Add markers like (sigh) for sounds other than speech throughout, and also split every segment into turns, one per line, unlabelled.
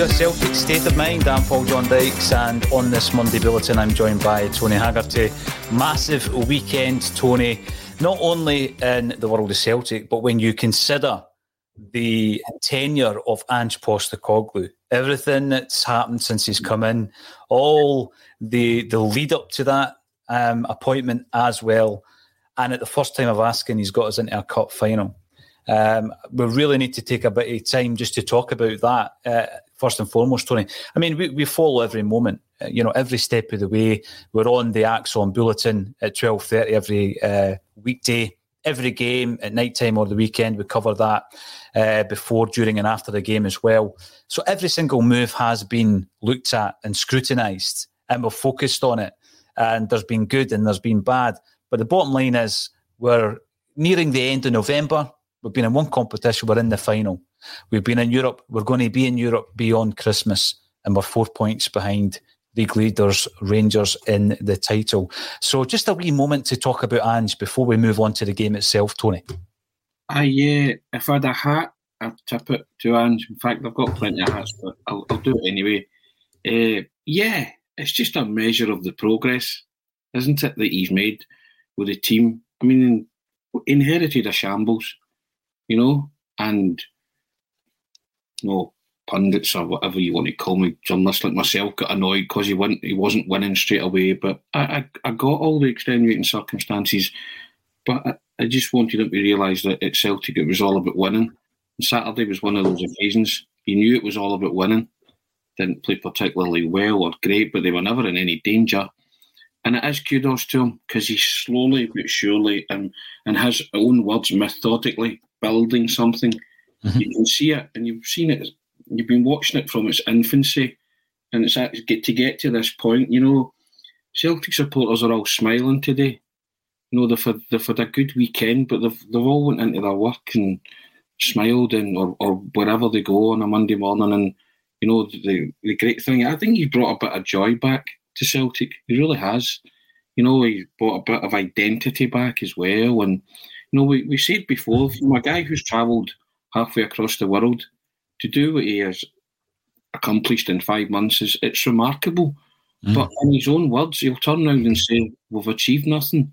To a Celtic State of Mind. I'm Paul John Dykes, and on this Monday bulletin, I'm joined by Tony Haggerty. Massive weekend, Tony, not only in the world of Celtic, but when you consider the tenure of Ange Postecoglou, everything that's happened since he's come in, all the the lead up to that um, appointment as well, and at the first time of asking, he's got us into a cup final. Um, we really need to take a bit of time just to talk about that. Uh, first and foremost, Tony. I mean, we, we follow every moment, uh, you know, every step of the way. We're on the ACSOM Bulletin at twelve thirty every uh, weekday, every game at night time or the weekend. We cover that uh, before, during, and after the game as well. So every single move has been looked at and scrutinised, and we're focused on it. And there's been good and there's been bad, but the bottom line is we're nearing the end of November. We've been in one competition, we're in the final. We've been in Europe, we're going to be in Europe beyond Christmas, and we're four points behind league leaders, Rangers, in the title. So just a wee moment to talk about Ange before we move on to the game itself, Tony.
I, yeah, if I had a hat, I'd tip it to Ange. In fact, I've got plenty of hats, but I'll, I'll do it anyway. Uh, yeah, it's just a measure of the progress, isn't it, that he's made with the team. I mean, inherited a shambles you know, and know, pundits or whatever you want to call me, journalists like myself got annoyed because he went he wasn't winning straight away. But I, I, I got all the extenuating circumstances, but I, I just wanted him to realise that at Celtic it was all about winning. And Saturday was one of those occasions. He knew it was all about winning. Didn't play particularly well or great, but they were never in any danger. and it is kudos to him because he's slowly but surely and in his own words methodically building something. Mm-hmm. You can see it, and you've seen it. You've been watching it from its infancy, and it's actually get to get to this point. You know, Celtic supporters are all smiling today. You know, they've had, they've had a good weekend, but they've they've all went into their work and smiled and or, or wherever they go on a Monday morning and you know the the great thing I think he brought a bit of joy back to Celtic. He really has. You know, he brought a bit of identity back as well. And, you know, we, we said before, from a guy who's travelled halfway across the world to do what he has accomplished in five months is it's remarkable. Mm. But in his own words, he'll turn around and say, We've achieved nothing,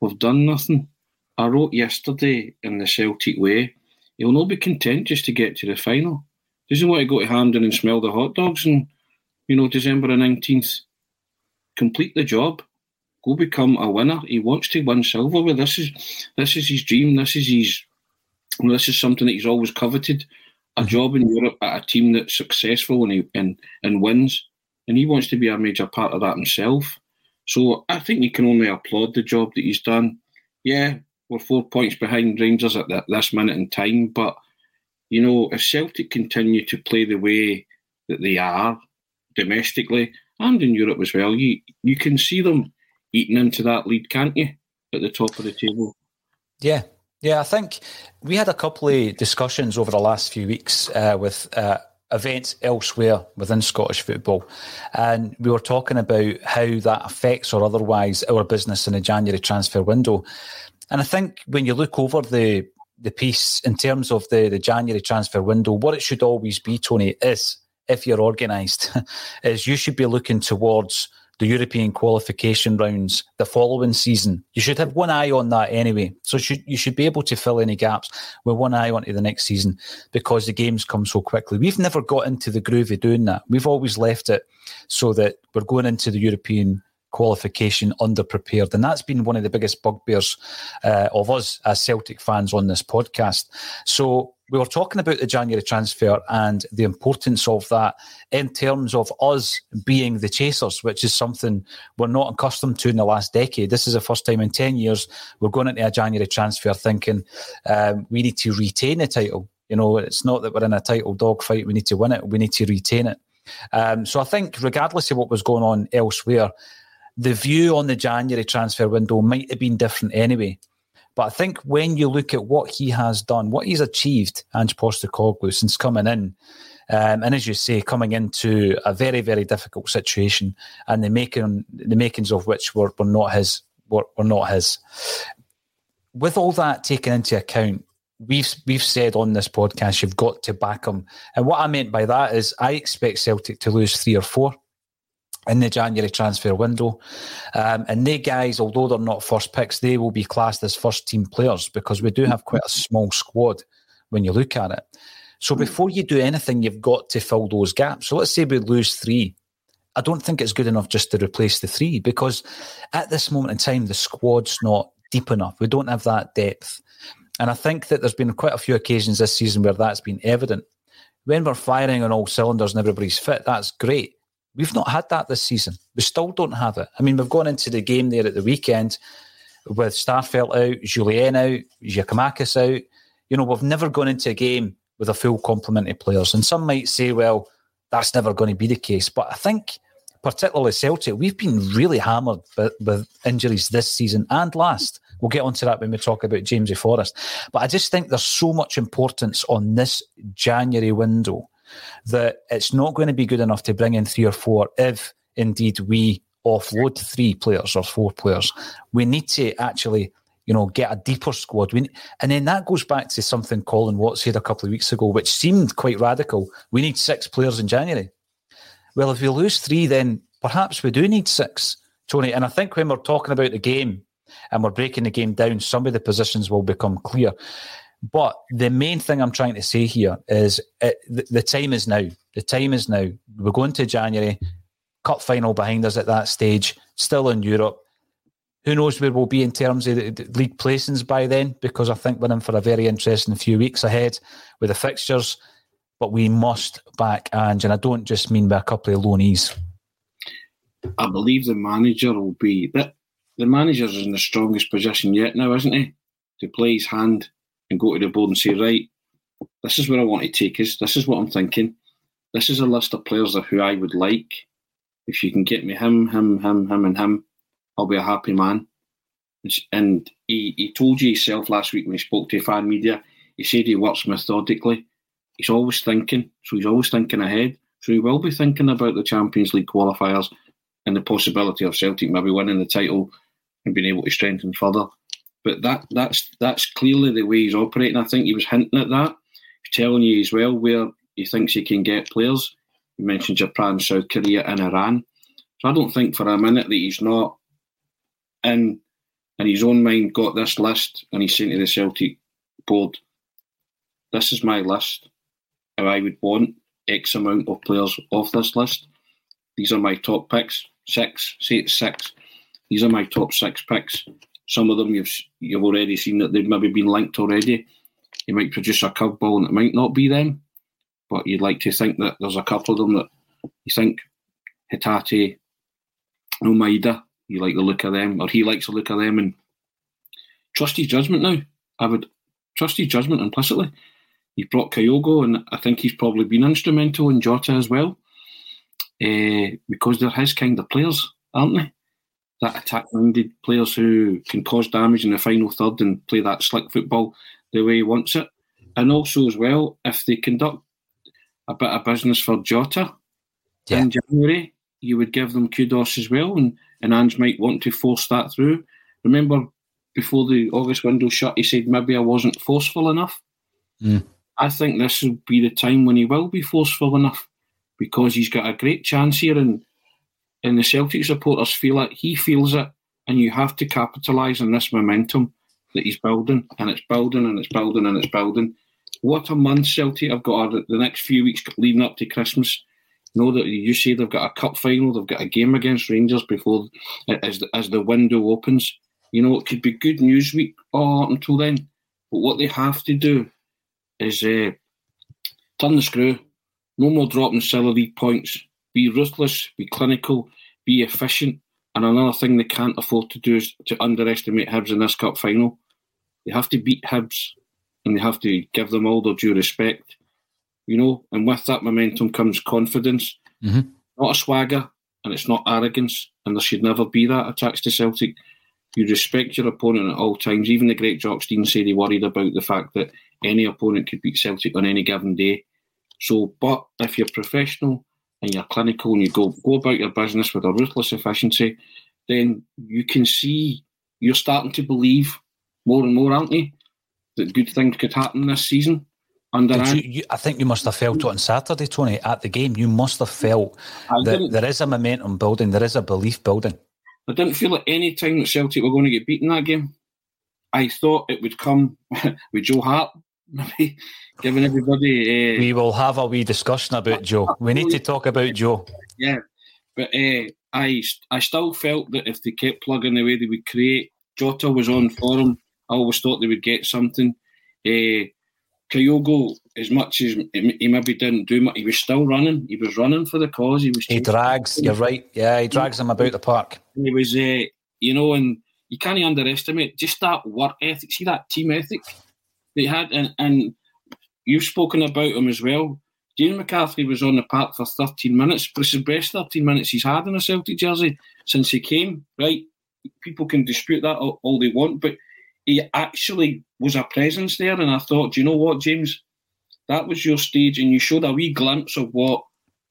we've done nothing. I wrote yesterday in the Celtic way, he'll not be content just to get to the final. Doesn't want to go to Hampden and smell the hot dogs and you know, December the 19th complete the job, go become a winner. He wants to win silverware. This is this is his dream. This is his. This is something that he's always coveted. A mm-hmm. job in Europe at a team that's successful and he, and and wins, and he wants to be a major part of that himself. So I think you can only applaud the job that he's done. Yeah, we're four points behind Rangers at this minute in time, but you know if Celtic continue to play the way that they are domestically, and in Europe as well. You you can see them eating into that lead, can't you? At the top of the table.
Yeah, yeah. I think we had a couple of discussions over the last few weeks uh, with. Uh, events elsewhere within Scottish football. And we were talking about how that affects or otherwise our business in the January transfer window. And I think when you look over the the piece in terms of the, the January transfer window, what it should always be, Tony, is if you're organised, (laughs) is you should be looking towards the European qualification rounds the following season. You should have one eye on that anyway. So should, you should be able to fill any gaps with one eye onto the next season because the games come so quickly. We've never got into the groove of doing that. We've always left it so that we're going into the European qualification underprepared. And that's been one of the biggest bugbears uh, of us as Celtic fans on this podcast. So we were talking about the January transfer and the importance of that in terms of us being the chasers, which is something we're not accustomed to in the last decade. This is the first time in 10 years we're going into a January transfer thinking um, we need to retain the title. You know, it's not that we're in a title dogfight, we need to win it, we need to retain it. Um, so I think, regardless of what was going on elsewhere, the view on the January transfer window might have been different anyway. But I think when you look at what he has done, what he's achieved, Ange Postecoglou since coming in, um, and as you say, coming into a very, very difficult situation, and the making, the makings of which were, were not his, were, were not his. With all that taken into account, we've we've said on this podcast you've got to back him, and what I meant by that is I expect Celtic to lose three or four in the January transfer window. Um, and they guys, although they're not first picks, they will be classed as first team players because we do have quite a small squad when you look at it. So hmm. before you do anything, you've got to fill those gaps. So let's say we lose three. I don't think it's good enough just to replace the three because at this moment in time, the squad's not deep enough. We don't have that depth. And I think that there's been quite a few occasions this season where that's been evident. When we're firing on all cylinders and everybody's fit, that's great. We've not had that this season. We still don't have it. I mean, we've gone into the game there at the weekend with Starfelt out, Jullien out, Giakoumakis out. You know, we've never gone into a game with a full complement of players. And some might say, well, that's never going to be the case. But I think, particularly Celtic, we've been really hammered with, with injuries this season and last. We'll get onto that when we talk about Jamesy Forrest. But I just think there's so much importance on this January window that it's not going to be good enough to bring in three or four if indeed we offload three players or four players. We need to actually, you know, get a deeper squad. We, and then that goes back to something Colin Watt said a couple of weeks ago, which seemed quite radical. We need six players in January. Well, if we lose three, then perhaps we do need six, Tony. And I think when we're talking about the game and we're breaking the game down, some of the positions will become clear. But the main thing I'm trying to say here is it, the, the, time is now. The time is now. We're going to January, cup final behind us at that stage, still in Europe. Who knows where we'll be in terms of the, the league placings by then? Because I think we're in for a very interesting few weeks ahead with the fixtures. But we must back Ange, and I don't just mean by a couple of loanees.
I believe the manager will be that the manager's in the strongest position yet now, isn't he? To play his hand and go to the board and say, right, this is where I want to take us. This is what I'm thinking. This is a list of players of who I would like. If you can get me him, him, him, him, and him, I'll be a happy man. And he, he told you himself last week when he spoke to fan media, he said he works methodically. He's always thinking, so he's always thinking ahead. So he will be thinking about the Champions League qualifiers and the possibility of Celtic maybe winning the title and being able to strengthen further. But that that's that's clearly the way he's operating. I think he was hinting at that. He's telling you as well where he thinks he can get players. He mentioned Japan, South Korea, and Iran. So I don't think for a minute that he's not in in his own mind got this list and he's saying to the Celtic board, This is my list. And I would want X amount of players off this list. These are my top picks. Six, say it's six. These are my top six picks. Some of them you've you've already seen that they've maybe been linked already. You might produce a curveball and it might not be them, but you'd like to think that there's a couple of them that you think Hatate, no Maeda, you like the look of them, or he likes the look of them, and trust his judgment now. I would trust his judgment implicitly. He brought Kyogo, and I think he's probably been instrumental in Jota as well, uh, because they're his kind of players, aren't they? That attack-minded players who can cause damage in the final third and play that slick football the way he wants it. And also, as well, if they conduct a bit of business for Jota yeah. in January, you would give them kudos as well. And, and Ange might want to force that through. Remember, before the August window shut, he said maybe I wasn't forceful enough.
Mm.
I think this will be the time when he will be forceful enough because he's got a great chance here, and and the Celtic supporters feel it. He feels it, and you have to capitalise on this momentum that he's building, and it's building, and it's building, and it's building. What a month Celtic have got the next few weeks leading up to Christmas. Know that you say they've got a cup final, they've got a game against Rangers before as the, as the window opens. You know, it could be good news week oh, until then. But what they have to do is uh, turn the screw. No more dropping salary points. Be ruthless, be clinical, be efficient. And another thing they can't afford to do is to underestimate Hibs in this cup final. They have to beat Hibs and they have to give them all their due respect. You know, and with that momentum comes confidence,
mm-hmm.
not a swagger, and it's not arrogance, and there should never be that attached to Celtic. You respect your opponent at all times. Even the great Jock Stein said he worried about the fact that any opponent could beat Celtic on any given day. So, but if you're professional and you're clinical and you go go about your business with a ruthless efficiency, then you can see you're starting to believe more and more, aren't you, that good things could happen this season. Under
you, you, I think you must have felt it on Saturday, Tony, at the game. You must have felt that there is a momentum building, there is a belief building.
I didn't feel at any time that Celtic were going to get beaten that game. I thought it would come (laughs) with Joe Hart, maybe (laughs) giving everybody.
Uh, we will have a wee discussion about Joe. We need to talk about Joe.
Yeah, but uh, I I still felt that if they kept plugging the way they would create, Jota was on for them. I always thought they would get something. Uh, Kyogo, as much as he maybe didn't do much, he was still running. He was running for the cause. He was.
He drags. You're right. Yeah, he drags him about the park.
He was, uh, you know, and you can't underestimate just that work ethic. See that team ethic they had, and and you've spoken about him as well. James McCarthy was on the park for 13 minutes, but it's the best 13 minutes he's had in a Celtic jersey since he came. Right? People can dispute that all, all they want, but he actually was a presence there. And I thought, do you know what, James, that was your stage, and you showed a wee glimpse of what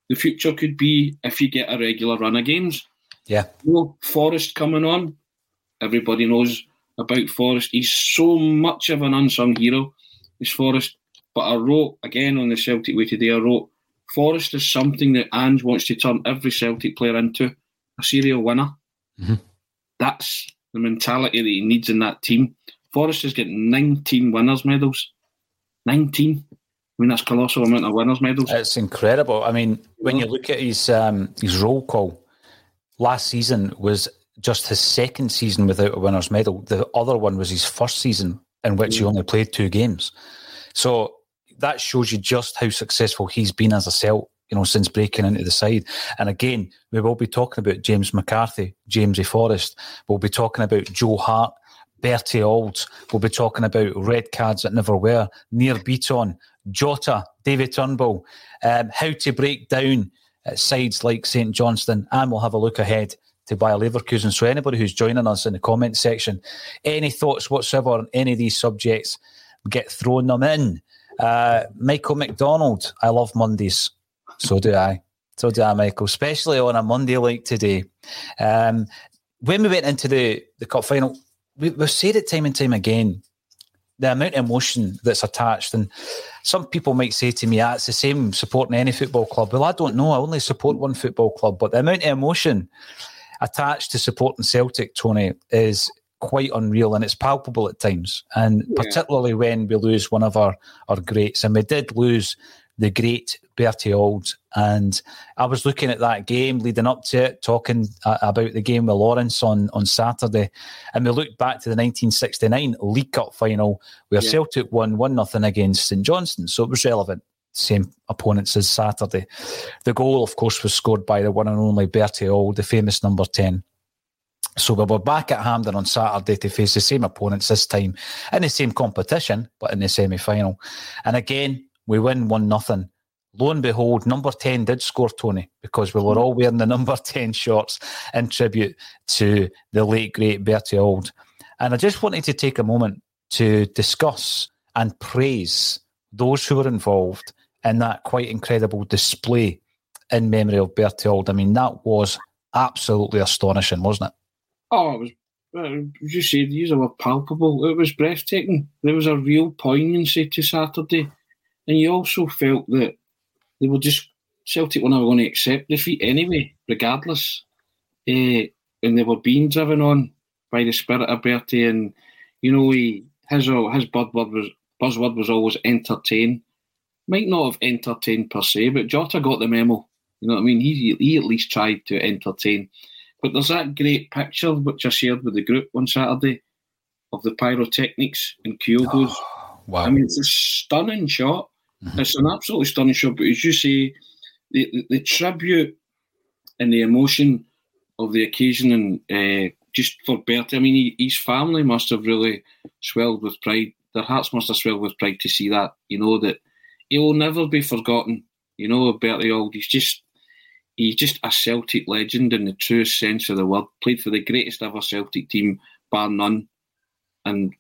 the future could be if you get a regular run of games.
Yeah.
You know, Forrest coming on, everybody knows about Forrest. He's so much of an unsung hero, is Forrest. But I wrote, again on the Celtic Way today, I wrote, Forrest is something that Ange wants to turn every Celtic player into a serial winner.
Mm-hmm.
That's the mentality that he needs in that team. Forrest has got 19 winners' medals. 19. I mean, that's colossal amount of winners' medals.
It's incredible. I mean, when you look at his um, his roll call, last season was just his second season without a winner's medal. The other one was his first season in which yeah. he only played two games. So that shows you just how successful he's been as a Celt you know, since breaking into the side. And again, we will be talking about James McCarthy, James A. Forrest. We'll be talking about Joe Hart, Bertie Auld. We'll be talking about red cards that never were, Nir Bitton, Jota, David Turnbull, um, how to break down uh, sides like St Johnstone, and we'll have a look ahead to buy Bayer Leverkusen. So anybody who's joining us in the comment section, any thoughts whatsoever on any of these subjects, get thrown them in. Uh, Michael McDonald, I love Mondays. So do I. So do I, Michael, especially on a Monday like today. Um, when we went into the, the cup final, we, we've said it time and time again the amount of emotion that's attached. And some people might say to me, ah, it's the same supporting any football club. Well, I don't know. I only support one football club, but the amount of emotion attached to supporting Celtic, Tony, is quite unreal and it's palpable at times. And yeah. particularly when we lose one of our, our greats. And we did lose the great Bertie Auld. And I was looking at that game leading up to it, talking uh, about the game with Lawrence on, on Saturday. And we looked back to the 1969 League Cup final where yeah. Celtic won 1 0 against St Johnstone. So it was relevant. Same opponents as Saturday. The goal, of course, was scored by the one and only Bertie Auld, the famous number 10. So we were back at Hampden on Saturday to face the same opponents this time in the same competition, but in the semi final. And again, we win 1 nothing. Lo and behold, number 10 did score Tony because we were all wearing the (laughs) number 10 shorts in tribute to the late, great Bertie Auld. And I just wanted to take a moment to discuss and praise those who were involved in that quite incredible display in memory of Bertie Auld. I mean, that was absolutely astonishing, wasn't it?
Oh, it was. As you said, these were palpable. It was breathtaking. There was a real poignancy to Saturday and you also felt that they were just Celtic were never going to accept defeat anyway, regardless. Uh, and they were being driven on by the spirit of Bertie, and you know he his his was buzzword was always entertain. Might not have entertained per se, but Jota got the memo. You know what I mean? He he at least tried to entertain. But there's that great picture which I shared with the group on Saturday of the pyrotechnics and Kyogo's. Oh, wow! I mean, it's a stunning shot. Mm-hmm. It's an absolutely stunning shot. but as you say, the, the, the tribute and the emotion of the occasion and uh, just for Bertie, I mean, he, his family must have really swelled with pride. Their hearts must have swelled with pride to see that, you know, that he will never be forgotten. You know, Bertie Auld, he's just he's just a Celtic legend in the truest sense of the word. Played for the greatest ever Celtic team, bar none. And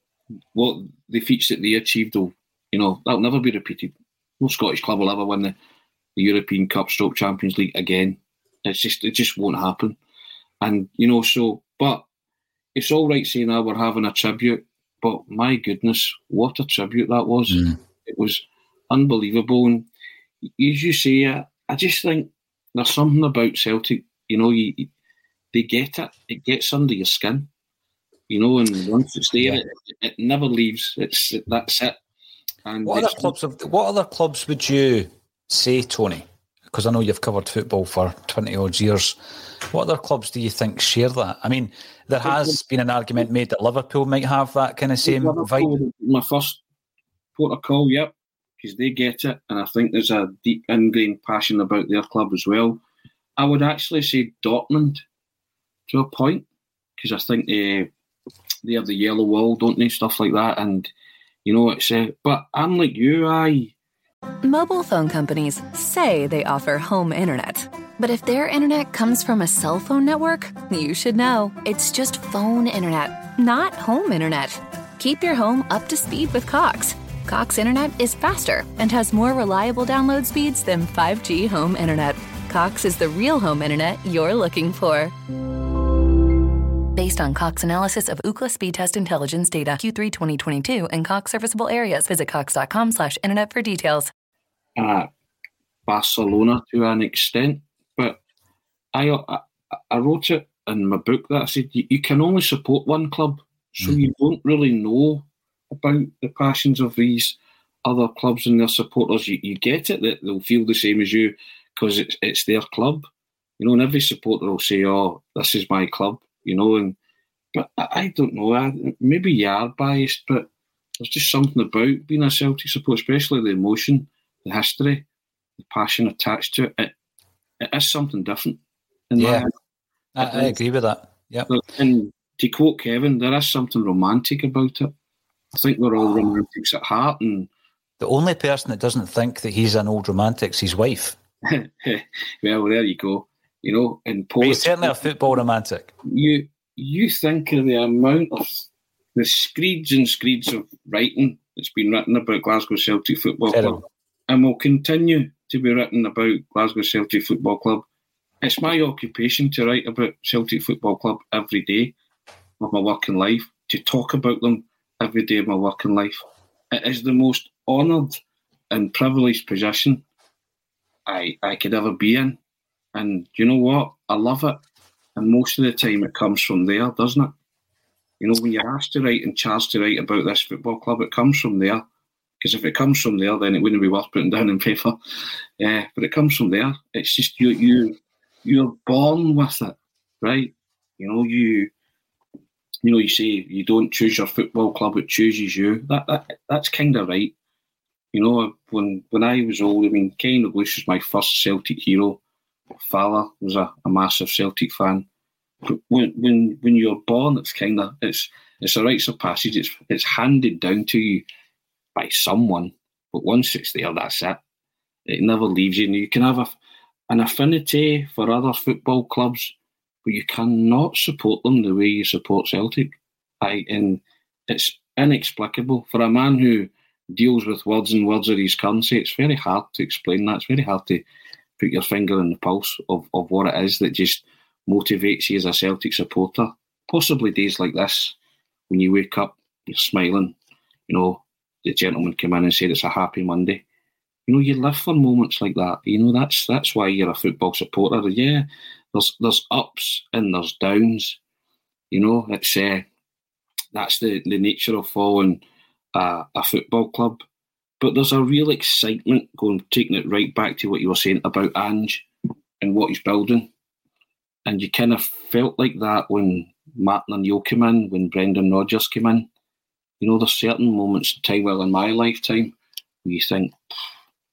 what the feats that they achieved will, you know, that'll never be repeated no Scottish club will ever win the, the European Cup stroke Champions League again. It's just it just won't happen. And you know, so but it's all right saying that we're having a tribute, but my goodness, what a tribute that was. Mm. It was unbelievable. And as you say, I, I just think there's something about Celtic, you know, you, they get it. It gets under your skin. You know, and once it's there, yeah. it, it, never leaves. It's that's it.
And what other clubs? Have, what other clubs would you say, Tony? Because I know you've covered football for twenty odd years. What other clubs do you think share that? I mean, there has been an argument made that Liverpool might have that kind of same vibe.
My first port of call, yep, because they get it, and I think there's a deep ingrained passion about their club as well. I would actually say Dortmund to a point because I think they they have the yellow wall, don't they? Stuff like that, and you know, it's uh, but I'm like you, I.
Mobile phone companies say they offer home internet, but if their internet comes from a cell phone network, you should know it's just phone internet, not home internet. Keep your home up to speed with Cox. Cox internet is faster and has more reliable download speeds than 5G home internet. Cox is the real home internet you're looking for based on Cox analysis of Ookla speed test intelligence data Q3 2022 and Cox serviceable areas. Visit cox.com slash internet for details.
Uh, Barcelona to an extent, but I, I, I wrote it in my book that I said you, you can only support one club, so mm. you don't really know about the passions of these other clubs and their supporters. You, you get it that they'll feel the same as you because it's it's their club. You know, and every supporter will say, "Oh, this is my club." you know. And but I, I don't know. I, maybe you are biased, but there's just something about being a Celtic supporter, especially the emotion, the history. the passion attached to it, it, it is something different.
yeah, I, I, agree with that. Yeah.
And to quote Kevin, there is something romantic about it. I think we're all romantics at heart, and
the only person that doesn't think that he's an old romantic is his wife. (laughs)
well, there you go. You know, in
he's certainly a football romantic.
You you think of the amount of the screeds and screeds of writing that's been written about Glasgow Celtic Football Club, and will continue to be written about Glasgow Celtic Football Club. It's my occupation to write about Celtic Football Club every day of my working life, to talk about them every day of my working life. It is the most honoured and privileged position I, I could ever be in. And you know what? I love it. And most of the time it comes from there, doesn't it? You know, when you're asked to write and charged to write about this football club, it comes from there. Because if it comes from there, then it wouldn't be worth putting down in paper. (laughs) Yeah, but it comes from there. It's just you, you, you're born with it, right? You know, you, you know, you say you don't choose your football club; it chooses you. That, that that's kind of right. You know, when when I was old, I mean, Kenny Dalglish was my first Celtic hero. Father was a, a massive Celtic fan. But when when when you're born, it's kind of it's it's a rites of passage. It's it's handed down to you by someone. But once it's there, that's it. It never leaves you. And you can have a, an affinity for other football clubs, but you cannot support them the way you support Celtic. I and it's inexplicable for a man who deals with words and words of his currency. It's very hard to explain that. It's very hard to put your finger on the pulse of, of what it is that just motivates you as a Celtic supporter. Possibly days like this, when you wake up, you're smiling. You know, the gentleman came in and said it's a happy Monday. You know, you live for moments like that. You know, that's that's why you're a football supporter. Yeah, there's there's ups and there's downs. You know, it's uh, that's the, the nature of following a, a football club. But there's a real excitement going, taking it right back to what you were saying about Ange and what he's building. And you kind of felt like that when Martin O'Neill came in, when Brendan Rodgers came in. You know, there's certain moments in time, well, in my lifetime, where you think,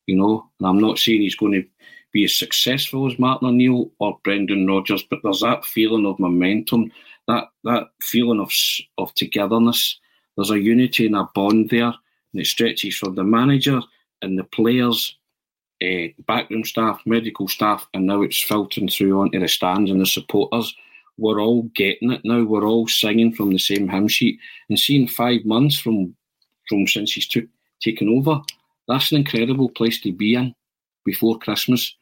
you know, and I'm not saying he's going to be as successful as Martin O'Neill or Brendan Rodgers, but there's that feeling of momentum, that that feeling of of togetherness there's a unity and a bond there, and it stretches from the manager and the players, uh, backroom staff, medical staff, and now it's filtering through onto the stands and the supporters. We're all getting it now. We're all singing from the same hymn sheet, and seeing five months from from since he's took, taken over, that's an incredible place to be in before Christmas,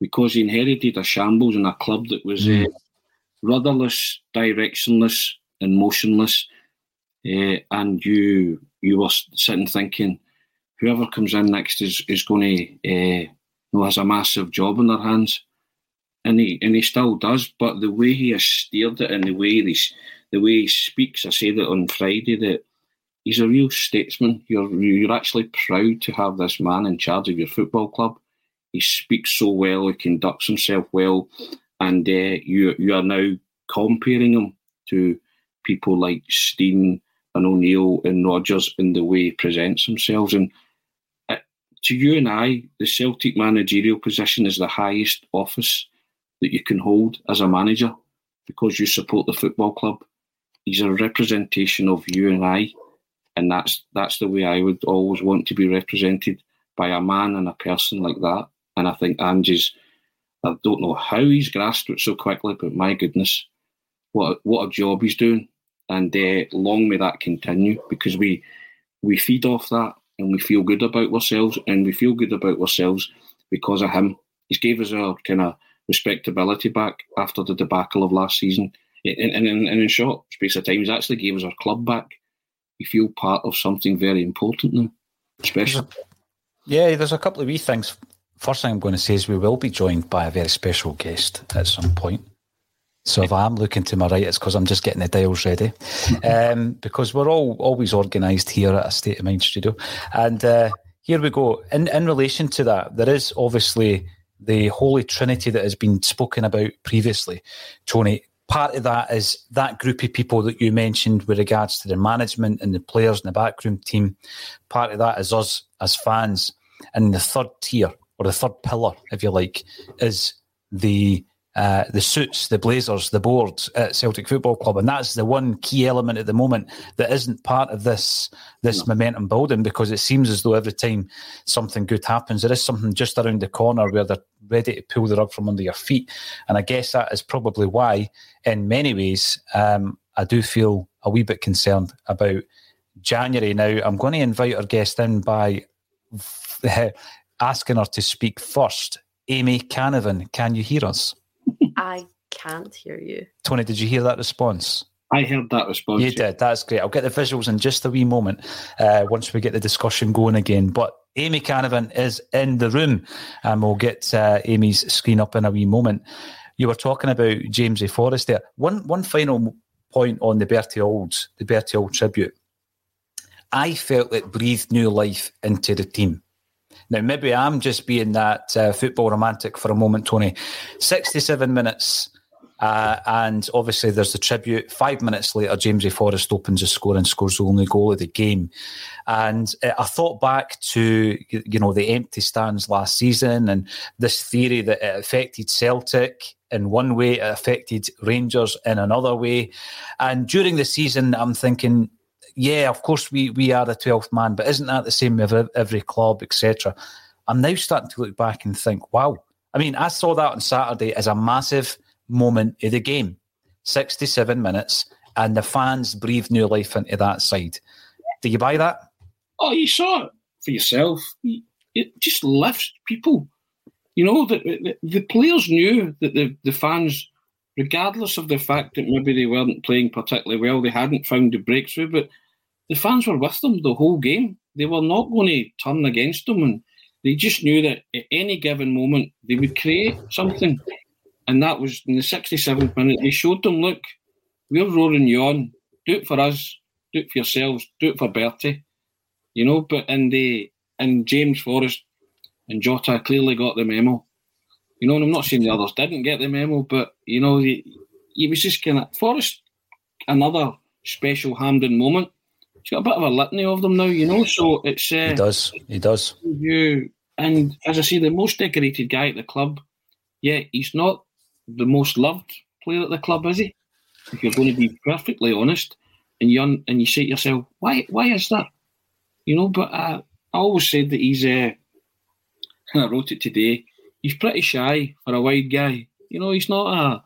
because he inherited a shambles and a club that was uh, rudderless, directionless, and motionless uh, and you you were sitting thinking, whoever comes in next is is going to uh, know has a massive job in their hands, and he and he still does. But the way he has steered it and the way he the way he speaks, I said it on Friday that he's a real statesman. You're you're actually proud to have this man in charge of your football club. He speaks so well, he conducts himself well, and uh, you you are now comparing him to people like Stein and O'Neill and Rodgers in the way he presents themselves. And uh, to you and I, the Celtic managerial position is the highest office that you can hold as a manager because you support the football club. He's a representation of you and I, and that's that's the way I would always want to be represented by a man and a person like that. And I think Ange's, I don't know how he's grasped it so quickly, but my goodness, what what a job he's doing and uh, long may that continue because we we feed off that and we feel good about ourselves and we feel good about ourselves because of him. He's gave us our kind of respectability back after the debacle of last season. And, and, and in short space of time, he's actually gave us our club back. We feel part of something very important now, especially.
Yeah, there's a couple of wee things. First thing I'm going to say is we will be joined by a very special guest at some point. So if I'm looking to my right, it's because I'm just getting the dials ready. (laughs) Um, because we're all always organised here at a State of Mind studio. And uh, here we go. In, in relation to that, there is obviously the Holy Trinity that has been spoken about previously. Tony, part of that is that group of people that you mentioned with regards to the management and the players and the backroom team. Part of that is us as fans. And the third tier or the third pillar, if you like, is the uh, the suits, the blazers, the boards at Celtic Football Club, and that's the one key element at the moment that isn't part of this this no. momentum building because it seems as though every time something good happens, there is something just around the corner where they're ready to pull the rug from under your feet, and I guess that is probably why, in many ways, um, I do feel a wee bit concerned about January. Now, I'm going to invite our guest in by (laughs) asking her to speak first. Amy Canavan, can you hear us?
I can't hear you.
Tony, did you hear that response?
I heard that response.
You did. That's great. I'll get the visuals in just a wee moment uh, once we get the discussion going again. But Amy Canavan is in the room, and we'll get uh, Amy's screen up in a wee moment. You were talking about James A. Forrest there. One one final point on the Bertie Auld's, the Bertie Auld tribute. I felt it breathed new life into the team. Now, maybe I'm just being that uh, football romantic for a moment, Tony. 67 minutes, uh, and obviously there's the tribute. Five minutes later, James A. Forrest opens the score and scores the only goal of the game. And uh, I thought back to, you know, the empty stands last season and this theory that it affected Celtic in one way, it affected Rangers in another way. And during the season, I'm thinking, yeah, of course we we are the twelfth man, but isn't that the same with every club, etc. I'm now starting to look back and think, wow. I mean, I saw that on Saturday as a massive moment of the game. 67 minutes, and the fans breathed new life into that side. Do you buy that?
Oh, you saw it for yourself. It just lifts people. You know, the, the, the players knew that the, the fans, regardless of the fact that maybe they weren't playing particularly well, they hadn't found a breakthrough, but the fans were with them the whole game. They were not going to turn against them, and they just knew that at any given moment they would create something. And that was in the 67th minute. They showed them, look, we're roaring you on. Do it for us. Do it for yourselves. Do it for Bertie. You know, but and they and James Forrest and Jota clearly got the memo. You know, and I'm not saying the others didn't get the memo, but you know, he, he was just kind of Forrest. Another special Hampden moment he's got a bit of a litany of them now, you know. So it's uh,
he does, he does.
You and as I say, the most decorated guy at the club. Yeah, he's not the most loved player at the club, is he? If you're going to be perfectly honest, and you and you say to yourself, why why is that? You know, but I, I always said that he's. Uh, (laughs) I wrote it today. He's pretty shy for a wide guy. You know, he's not a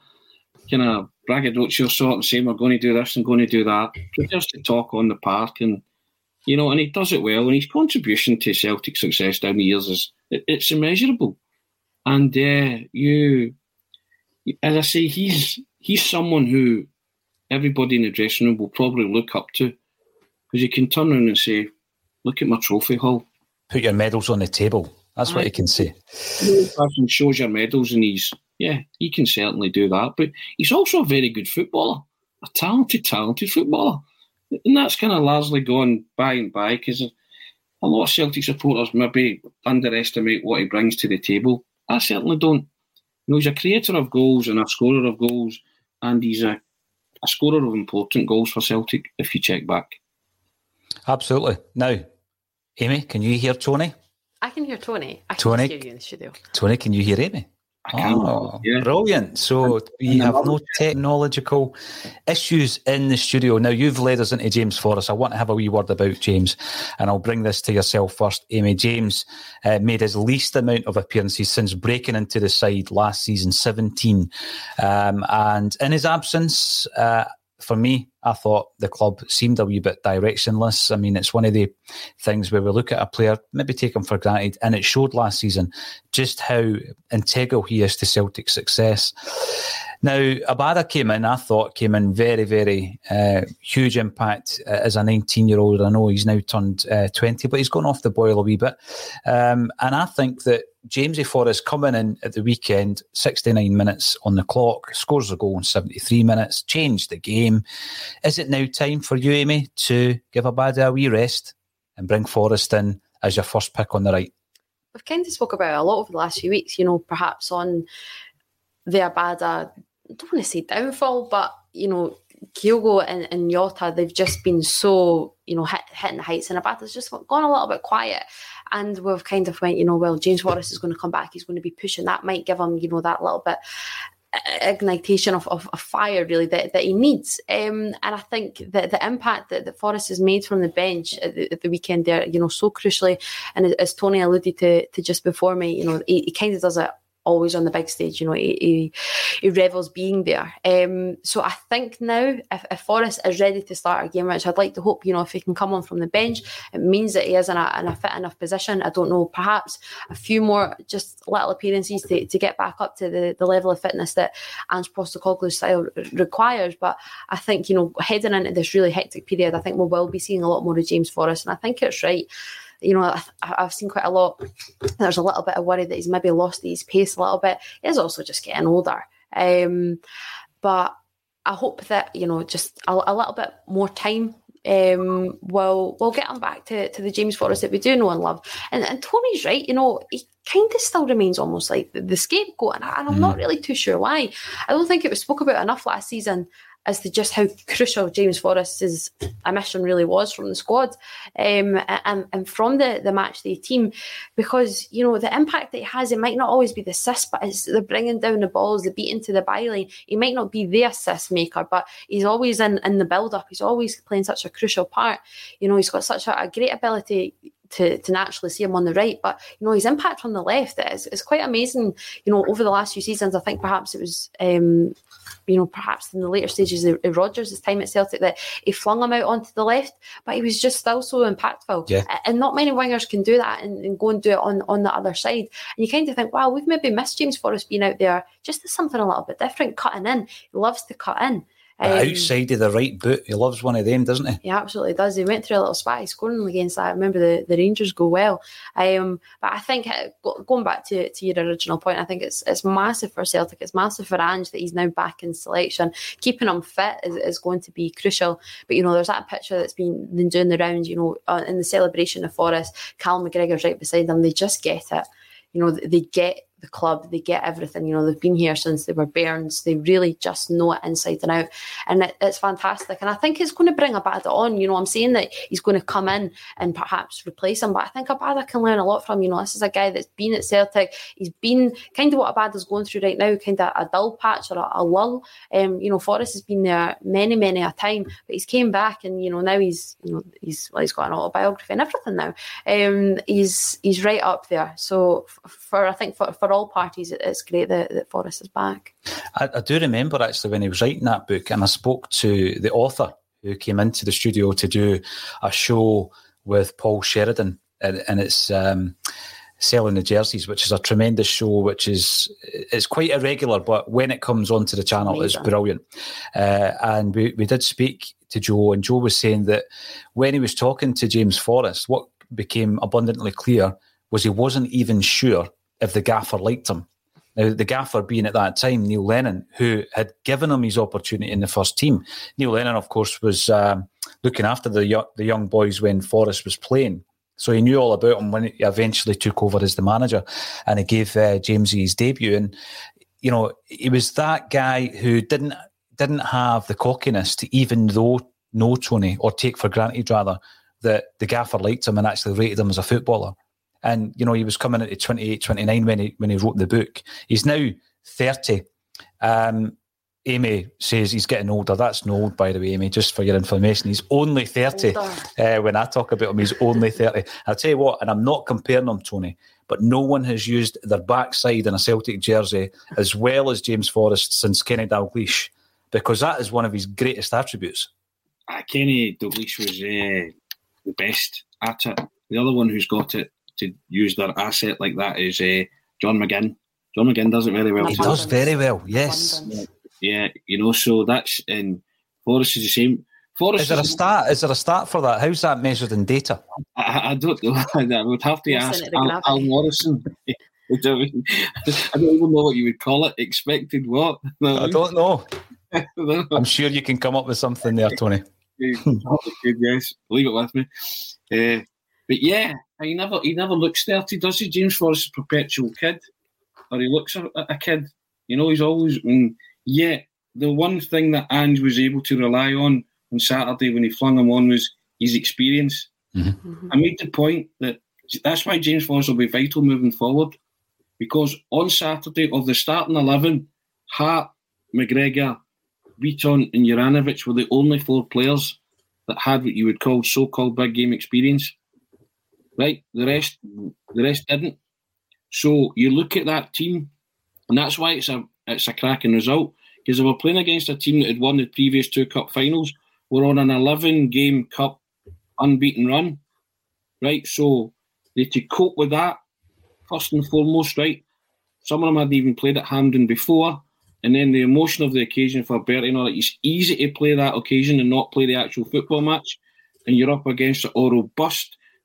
kind of braggadocio sort of saying we're going to do this and going to do that. Just to talk on the park and you know, and he does it well. And his contribution to Celtic success down the years is it, it's immeasurable. And uh, you, as I say, he's he's someone who everybody in the dressing room will probably look up to because you can turn around and say, "Look at my trophy haul."
Put your medals on the table. That's what you can say.
person shows your medals and he's yeah, he can certainly do that. But he's also a very good footballer, a talented, talented footballer. And that's kind of largely gone by and by because a lot of Celtic supporters maybe underestimate what he brings to the table. I certainly don't. You know, he's a creator of goals and a scorer of goals, and he's a, a scorer of important goals for Celtic if you check back.
Absolutely. Now, Amy, can you hear Tony?
I can hear Tony. I can Tony, hear you in the studio.
Tony, can you hear Amy? Oh, yeah. brilliant. So we have no technological issues in the studio. Now, you've led us into James Forrest. I want to have a wee word about James, and I'll bring this to yourself first. Amy James uh, made his least amount of appearances since breaking into the side last season, 17. Um, and in his absence, uh, for me, I thought the club seemed a wee bit directionless. I mean, it's one of the things where we look at a player, maybe take him for granted, and it showed last season just how integral he is to Celtic's success. Now, Abada came in, I thought, came in very, very uh, huge impact uh, as a 19 year old. I know he's now turned uh, 20, but he's gone off the boil a wee bit. Um, and I think that James A. Forrest coming in at the weekend, 69 minutes on the clock, scores a goal in 73 minutes, changed the game. Is it now time for you, Amy, to give Abada a wee rest and bring Forrest in as your first pick on the right?
We've kind of spoke about it a lot over the last few weeks, you know, perhaps on the Abada I don't want to say downfall, but you know, Kyogo and, and Jota, they've just been so, you know, hit, hitting the heights and Abada's just gone a little bit quiet. And we've kind of went, you know, well, James Forrest is going to come back. He's going to be pushing. That might give him, you know, that little bit ignitation of, of, of, fire really that, that he needs. Um, and I think that the impact that, that Forrest has made from the bench at the, at the, weekend there, you know, so crucially, and as, as Tony alluded to, to just before me, you know, he, he kind of does it always on the big stage. You know, he, he, he revels being there. Um, so I think now, if, if Forrest is ready to start a game, which I'd like to hope, you know, if he can come on from the bench, it means that he is in a, in a fit enough position. I don't know, perhaps a few more just little appearances to, to get back up to the, the level of fitness that Ange Postecoglou's style requires. But I think, you know, heading into this really hectic period, I think we will be seeing a lot more of James Forrest. And I think it's right you know, I, have seen quite a lot. There's a little bit of worry that he's maybe lost his pace a little bit. He's also just getting older. Um, but I hope that you know, just a, a little bit more time um, will we'll get him back to, to the James Forrest that we do know and love. And, and Tony's right, you know, he kind of still remains almost like the, the scapegoat, and, I, I'm mm. not really too sure why. I don't think it was spoke about enough last season as to just how crucial James Forrest's mission really was from the squad um, and, and from the, the match day team because, you know, the impact that he has, it might not always be the assist, but it's the bringing down the balls, the beating to the byline. He might not be the assist maker, but he's always in, in the build up. He's always playing such a crucial part. You know, he's got such a, a great ability to, to naturally see him on the right. But you know his impact on the left is, is quite amazing. You know over the last few seasons, I think perhaps it was um, you know, perhaps in the later stages of, Rodgers' time at Celtic, that he flung him out onto the left, but he was just still so impactful.
Yeah.
And not many wingers can do that and, and, go and do it on, on the other side. And you kind of think, wow, we've maybe missed James Forrest being out there just as something a little bit different, cutting in. He loves to cut in.
Um, outside of the right boot, he loves one of them, doesn't he?
He absolutely does. He went through a little spy scoring against that. I remember the, the Rangers go well. Um, but I think uh, going back to, to your original point, I think it's it's massive for Celtic. It's massive for Ange that he's now back in selection. Keeping him fit is, is going to be crucial. But you know, there's that picture that's been, been doing the rounds. You know, uh, in the celebration of Forrest, Cal McGregor's right beside them. They just get it. You know, they get the club. They get everything. You know, they've been here since they were bairns. They really just know it inside and out, and it, it's fantastic. And I think it's going to bring Abada on. You know, I'm saying that he's going to come in and perhaps replace him, but I think Abada can learn a lot from. You know, this is a guy that's been at Celtic. He's been kind of what Abada's going through right now, kind of a dull patch or a, a lull. Um, you know, Forrest has been there many, many a time, but he's came back, and you know now he's you know he's well, he's got an autobiography and everything now. Um, he's he's right up there. So for I think for for all parties, it's great that, that Forrest is back.
I, I, do remember actually when he was writing that book, and I spoke to the author who came into the studio to do a show with Paul Sheridan, and, and it's. Um, selling the jerseys, which is a tremendous show, which is it's quite irregular, but when it comes onto the channel, Amazing. it's brilliant. Uh, and we, we did speak to Joe, and Joe was saying that when he was talking to James Forrest, what became abundantly clear was he wasn't even sure if the gaffer liked him. Now, the gaffer being at that time Neil Lennon, who had given him his opportunity in the first team. Neil Lennon, of course, was um, looking after the the young boys when Forrest was playing. So he knew all about him when he eventually took over as the manager, and he gave uh, James his debut. And you know, he was that guy who didn't didn't have the cockiness to even though know Tony or take for granted rather that the gaffer liked him and actually rated him as a footballer. And, you know, he was coming into 28, 29 when he, when he wrote the book. He's now 30. Um, Amy says he's getting older. That's no old, by the way, Amy, just for your information. He's only 30. Uh, when I talk about him, he's only 30. I'll tell you what, and I'm not comparing him, Tony, but no one has used their backside in a Celtic jersey as well as James Forrest since Kenny Dalglish, because that is one of his greatest attributes.
Uh, Kenny Dalglish was uh, the best at it. The other one who's got it to use their asset like that is uh, John McGinn. John McGinn does it very well.
He does very well, yes.
Yeah, yeah, you know, so that's and Forrest is the same. Forrest
is there a start? Is there a start for that? How's that measured in data?
I, I don't know. (laughs) I would have to ask Al, Al Morrison. (laughs) I don't even know what you would call it. Expected what?
I don't know. (laughs) I'm sure you can come up with something there, Tony.
yes, leave it with me. Uh, but yeah, he never he never looks thirty, does he? James Forrest is a perpetual kid, or he looks a, a kid. You know, he's always mm, yeah. the one thing that Ange was able to rely on on Saturday when he flung him on was his experience.
Mm-hmm.
I made the point that that's why James Forrest will be vital moving forward. Because on Saturday of the starting eleven, Hart, McGregor, Bitton, and Juranovic were the only four players that had what you would call so-called big game experience. Right, the rest, the rest didn't. So you look at that team, and that's why it's a it's a cracking result because they were playing against a team that had won the previous two cup finals. We're on an 11 game cup unbeaten run, right? So they to cope with that first and foremost, right? Some of them had even played at Hampden before, and then the emotion of the occasion for Bertie, you know, it's easy to play that occasion and not play the actual football match, and you're up against a robust,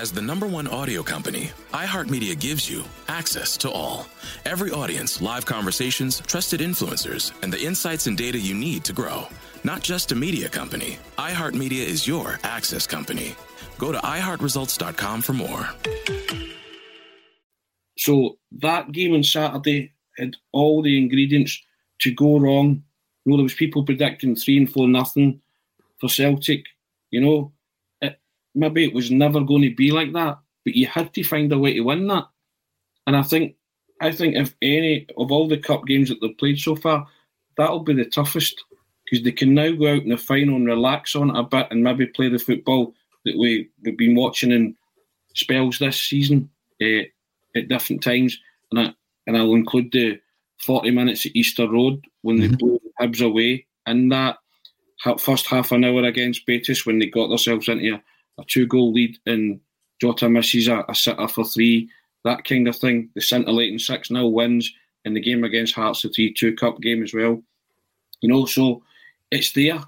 As the number one audio company, iHeartMedia gives you access to all. Every audience, live conversations, trusted influencers, and the insights and data you need to grow. Not just a media company, iHeartMedia is your access company. Go to iHeartResults.com for more.
So that game on Saturday had all the ingredients to go wrong. You know, there was people predicting three and four nothing for Celtic. You know, maybe it was never going to be like that, but you had to find a way to win that. And I think, I think if any of all the cup games that they've played so far, that'll be the toughest because they can now go out in the final and relax on it a bit and maybe play the football that we, we've been watching in spells this season uh, at different times. And, I, and I'll include the 40 minutes at Easter Road when mm-hmm. they blew the Hibs away in that first half an hour against Betis when they got themselves into a, a two goal lead and Jota misses a, a sitter for three, that kind of thing. The scintillating 6 0 wins in the game against Hearts, the 3 2 Cup game as well. You know, so it's there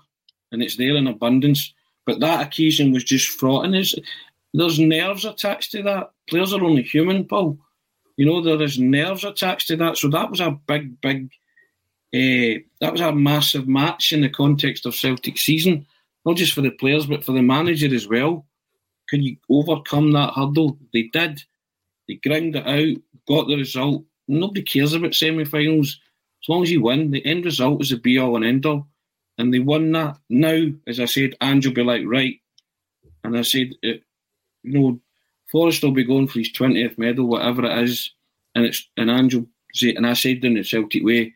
and it's there in abundance. But that occasion was just fraught, and there's, there's nerves attached to that. Players are only human, Paul. You know there is nerves attached to that. So that was a big, big, uh, that was a massive match in the context of Celtic season, not just for the players but for the manager as well. Can you overcome that hurdle? They did. They ground it out, got the result. Nobody cares about semi-finals as long as you win. The end result is the be all and end all and they won that. Now, as I said, Ange will be like, right. And I said, it, you know, Forrest will be going for his 20th medal, whatever it is. And it's an Ange and I said in the Celtic way, uh,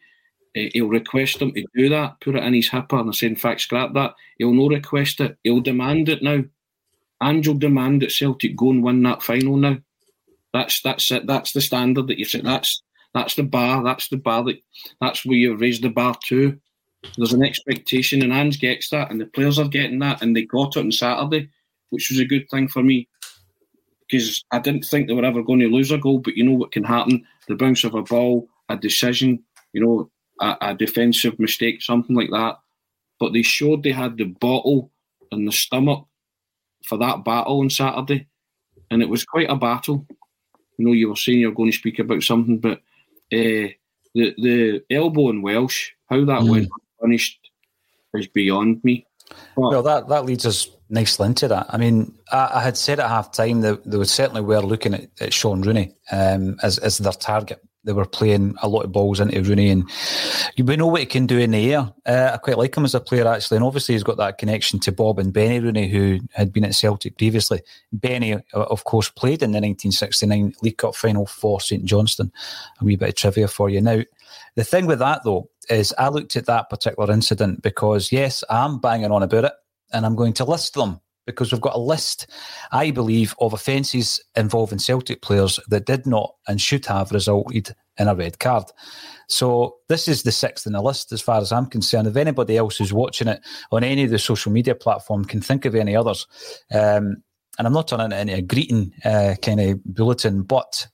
Eh, he'll request them to do that, put it in his hipper. And said, in fact, scrap that. He'll no request it. He'll demand it now. Ange will demand that Celtic go and win that final now. That's that's it. That's the standard that you set. That's that's the bar. That's the bar that that's where you raise the bar to. There's an expectation, and Ange gets that, and the players are getting that, and they got it on Saturday, which was a good thing for me because I didn't think they were ever going to lose a goal. But you know what can happen: the bounce of a ball, a decision, you know, a, a defensive mistake, something like that. But they showed they had the bottle and the stomach for that battle on Saturday, and it was quite a battle. You know, you were saying you're going to speak about something, but uh, the the elbow in Welsh, how that mm. went punished is beyond me.
But, well, that, that leads us nicely into that. I mean, I, I had said at half time that they would certainly were looking at, at Shaun Rooney um, as, as their target they were playing a lot of balls into Rooney, and we know what he can do in the air. Uh, I quite like him as a player, actually, and obviously he's got that connection to Bob and Benny Rooney, who had been at Celtic previously. Benny, uh, of course, played in the 1969 League Cup final for St Johnstone. A wee bit of trivia for you. Now, the thing with that, though, is I looked at that particular incident because, yes, I'm banging on about it, and I'm going to list them because we've got a list, I believe, of offences involving Celtic players that did not and should have resulted in a red card. So this is the sixth in the list as far as I'm concerned. If anybody else who's watching it on any of the social media platform can think of any others, um, and I'm not turning it into a greeting uh, kind of bulletin, but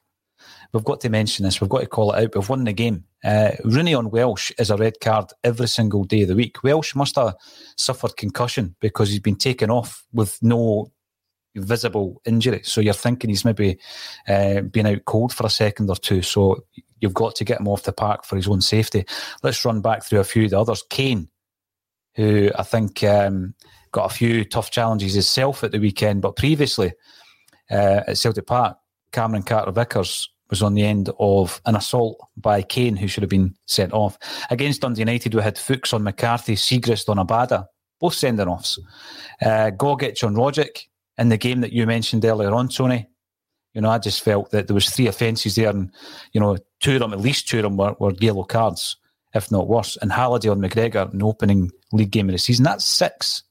we've got to mention this. We've got to call it out. We've won the game. Uh, Rooney on Welsh is a red card every single day of the week. Welsh must have suffered concussion because he's been taken off with no visible injury. So you're thinking he's maybe uh, been out cold for a second or two. So you've got to get him off the park for his own safety. Let's run back through a few of the others. Kane, who I think um, got a few tough challenges himself at the weekend, but previously uh, at Celtic Park, Cameron Carter Vickers was on the end of an assault by Kane, who should have been sent off. Against Dundee United, we had Fuchs on McCarthy, Siegrist on Abada, both sending offs. Uh, Gogic on Rogic in the game that you mentioned earlier on, Tony. You know, I just felt that there was three offences there, and you know, two of them, at least two of them, were, were yellow cards, if not worse. And Halliday on McGregor in the opening league game of the season, that's six.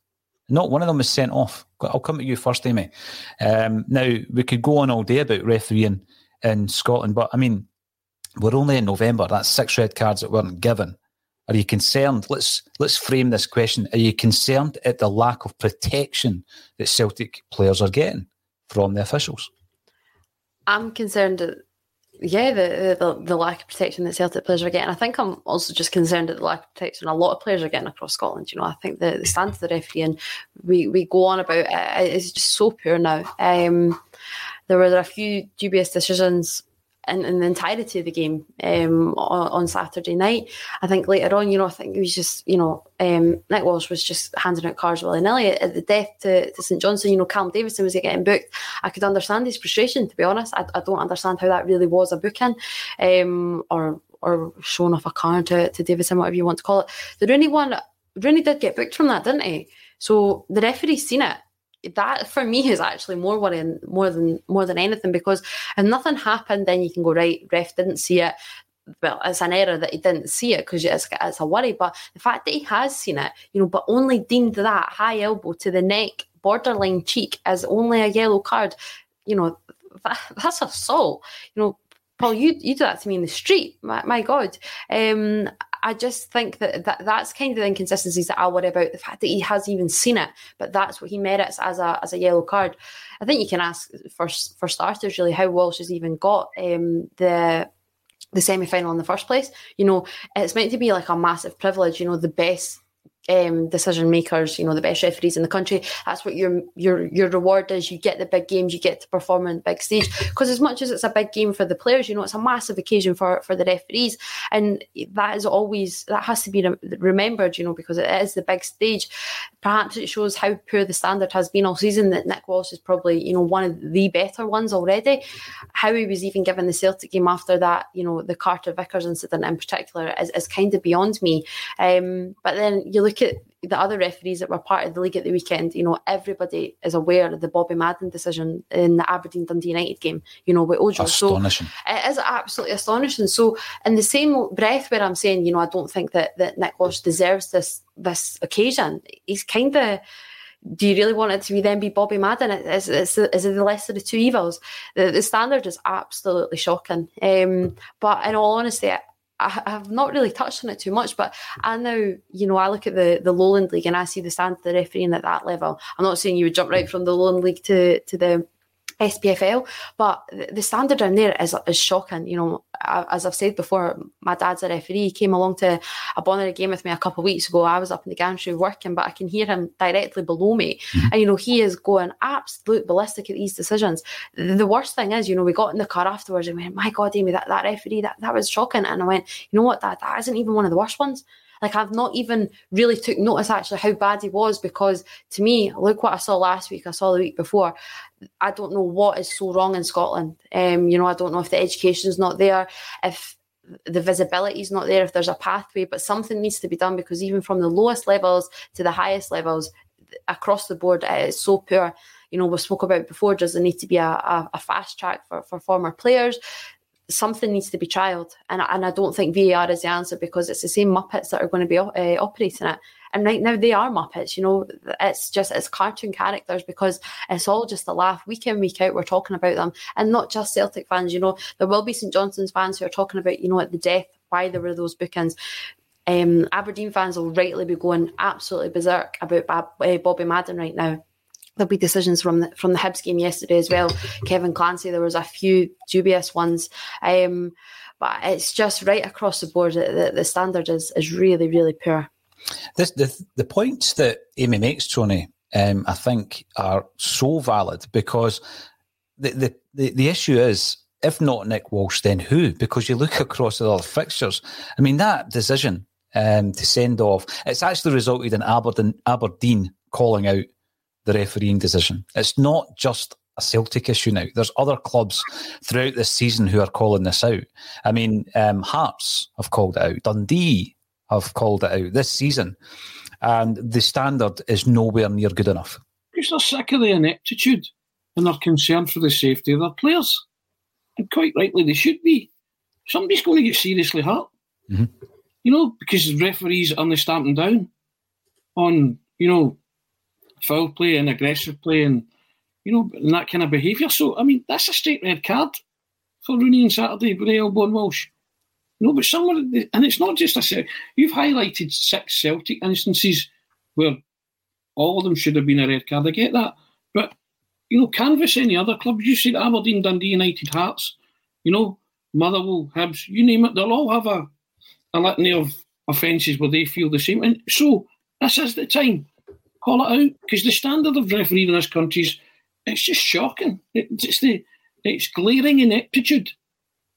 Not one of them was sent off. I'll come to you first, Amy. Um, now we could go on all day about refereeing in Scotland. But I mean, we're only in November. That's six red cards that weren't given. Are you concerned? Let's let's frame this question. Are you concerned at the lack of protection that Celtic players are getting from the officials?
I'm concerned at yeah, the, the the lack of protection that Celtic players are getting. I think I'm also just concerned at the lack of protection a lot of players are getting across Scotland. You know, I think the, the stand of the referee and we, we go on about it is just so poor now. Um, there were a few dubious decisions in, in the entirety of the game um, on, on, Saturday night. I think later on, you know, I think it was just, you know, um, Nick Walsh was just handing out cards willy nilly. At the death to, to St Johnstone. you know, Callum Davidson was getting booked. I could understand his frustration, to be honest. I, I don't understand how that really was a booking um, or or showing off a card to, to Davidson, whatever you want to call it. The Rooney one, Rooney did get booked from that, didn't he? So the referee's seen it that for me is actually more worrying more than more than anything because if nothing happened, then you can go right. Ref didn't see it. Well, it's an error that he didn't see it because it's, it's a worry. But the fact that he has seen it, you know, but only deemed that high elbow to the neck, borderline cheek, as only a yellow card, you know, that, that's assault. You know, Paul, you you do that to me in the street. My, my God. Um, I just think that, that that's kind of the inconsistencies that I worry about. The fact that he has even seen it, but that's what he merits as a as a yellow card. I think you can ask for for starters really how Walsh has even got um, the the semi final in the first place. You know, it's meant to be like a massive privilege. You know, the best um, decision makers, you know, the best referees in the country. That's what your your your reward is. You get the big games, you get to perform on the big stage. Because as much as it's a big game for the players, you know, it's a massive occasion for for the referees, and that is always that has to be remembered, you know, because it is the big stage. Perhaps it shows how poor the standard has been all season. That Nick Walsh is probably you know one of the better ones already. How he was even given the Celtic game after that, you know, the Carter Vickers incident in particular is, is kind of beyond me. Um, but then you look look at the other referees that were part of the league at the weekend, you know, everybody is aware of the Bobby Madden decision in the Aberdeen Dundee United game, you know, with Ojo.
Astonishing.
So it is absolutely astonishing. So in the same breath where I'm saying, you know, I don't think that, that Nick Walsh deserves this this occasion, he's kind of do you really want it to be then be Bobby Madden? Is, is, is it the lesser of the two evils? The, the standard is absolutely shocking. Um, but in all honesty, I, have not really touched on it too much, but I know, you know, I look at the, the Lowland League and I see the stand of the refereeing at that level. I'm not saying you would jump right from the Lowland League to, to the SPFL, but the standard down there is, is shocking. You know, as I've said before, my dad's a referee. He came along to a Bonnyrigg game with me a couple of weeks ago. I was up in the gantry working, but I can hear him directly below me. Mm-hmm. And, you know, he is going absolute ballistic at these decisions. The worst thing is, you know, we got in the car afterwards and we went, my God, Amy, that, that referee, that, that was shocking. And I went, you know what, that, that isn't even one of the worst ones. Like I've not even really took notice actually how bad he was because to me, look what I saw last week. I saw the week before. I don't know what is so wrong in Scotland. Um, you know, I don't know if the education's not there, if the visibility is not there, if there's a pathway, but something needs to be done because even from the lowest levels to the highest levels across the board, it is so poor. You know, we spoke about before, does there need to be a, a, a fast track for, for former players? Something needs to be trialled. And, and I don't think VAR is the answer because it's the same Muppets that are going to be uh, operating it. And right now they are Muppets, you know, it's just, it's cartoon characters because it's all just a laugh. Week in, week out, we're talking about them. And not just Celtic fans, you know, there will be St Johnstone's fans who are talking about, you know, at the death, why there were those bookings. Um, Aberdeen fans will rightly be going absolutely berserk about Bob, uh, Bobby Madden right now there'll be decisions from the, from the Hibs game yesterday as well. Kevin Clancy, there was a few dubious ones, um, but it's just right across the board. The, the standard is is really really poor.
This the the points that Amy makes, Tony, um, I think are so valid because the, the the the issue is if not Nick Walsh, then who? Because you look (laughs) across the other fixtures. I mean, that decision um, to send off, it's actually resulted in Aberdeen, Aberdeen calling out the refereeing decision. It's not just a Celtic issue now. There's other clubs throughout this season who are calling this out. I mean, um, Hearts have called it out. Dundee have called it out this season. And the standard is nowhere near good enough.
Because they're sick of the ineptitude and they're concerned for the safety of their players. And quite rightly, they should be. Somebody's going to get seriously hurt.
Mm-hmm.
You know, because referees are only stamping down on, you know, foul play and aggressive play and you know and that kind of behaviour. So I mean that's a straight red card for Rooney on Saturday with Elbow and Walsh. You no, but somewhere and it's not just a you've highlighted six Celtic instances where all of them should have been a red card. I get that, but you know, canvas any other club. You said Aberdeen, Dundee United, Hearts. You know, Motherwell, Hibs, you name it. They'll all have a a litany of offences where they feel the same. And so this is the time call it out because the standard of refereeing in this country is it's just shocking. it's the it's glaring ineptitude.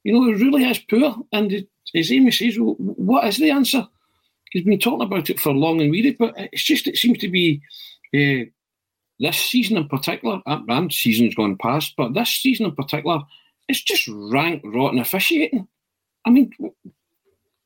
You know, it really is poor. And it, as Amy says, well, what is the answer? He's been talking about it for long and weary, but it's just it seems to be uh, this season in particular. And season's gone past, but this season in particular, it's just rank rotten officiating. I mean,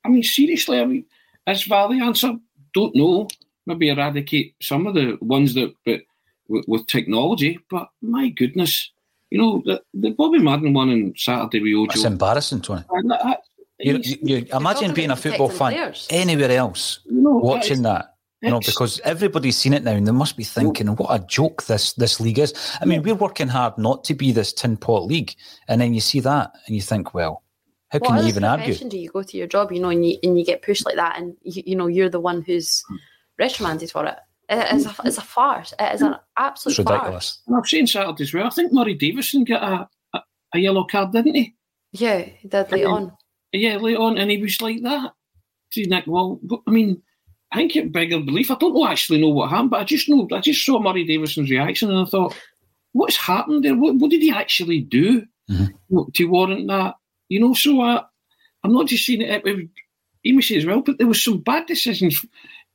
I mean seriously. I mean, is VAR the answer? Don't know maybe eradicate some of the ones that, but with, with technology. But my goodness, you know, the, the Bobby Madden one on Saturday with Ojo.
That's embarrassing, Tony.
That,
you, you, you imagine being a football fan players. anywhere else
you know,
watching that. You know, because everybody's seen it now, and they must be thinking, "What a joke this this league is." I mean, we're working hard not to be this tin pot league, and then you see that, and you think, "Well, how can
what
you even argue?"
Do you go to your job, you know, and you and you get pushed like that, and you, you know you're the one who's hmm. Reprimanded for it. It is a, it's a farce. It is an absolute
it's ridiculous.
farce.
And I've seen Saturday as well. I think Murray Davidson got a, a, a yellow card, didn't he?
Yeah, he did late on.
Yeah, late on, and he was like that. See, Nick, well, I mean, I think it bigger belief. I don't know, actually know what happened, but I just know I just saw Murray Davidson's reaction, and I thought, what's happened there? What, what did he actually do
mm-hmm.
to warrant that? You know, so I, I'm not just seeing it. it, it as well, but there was some bad decisions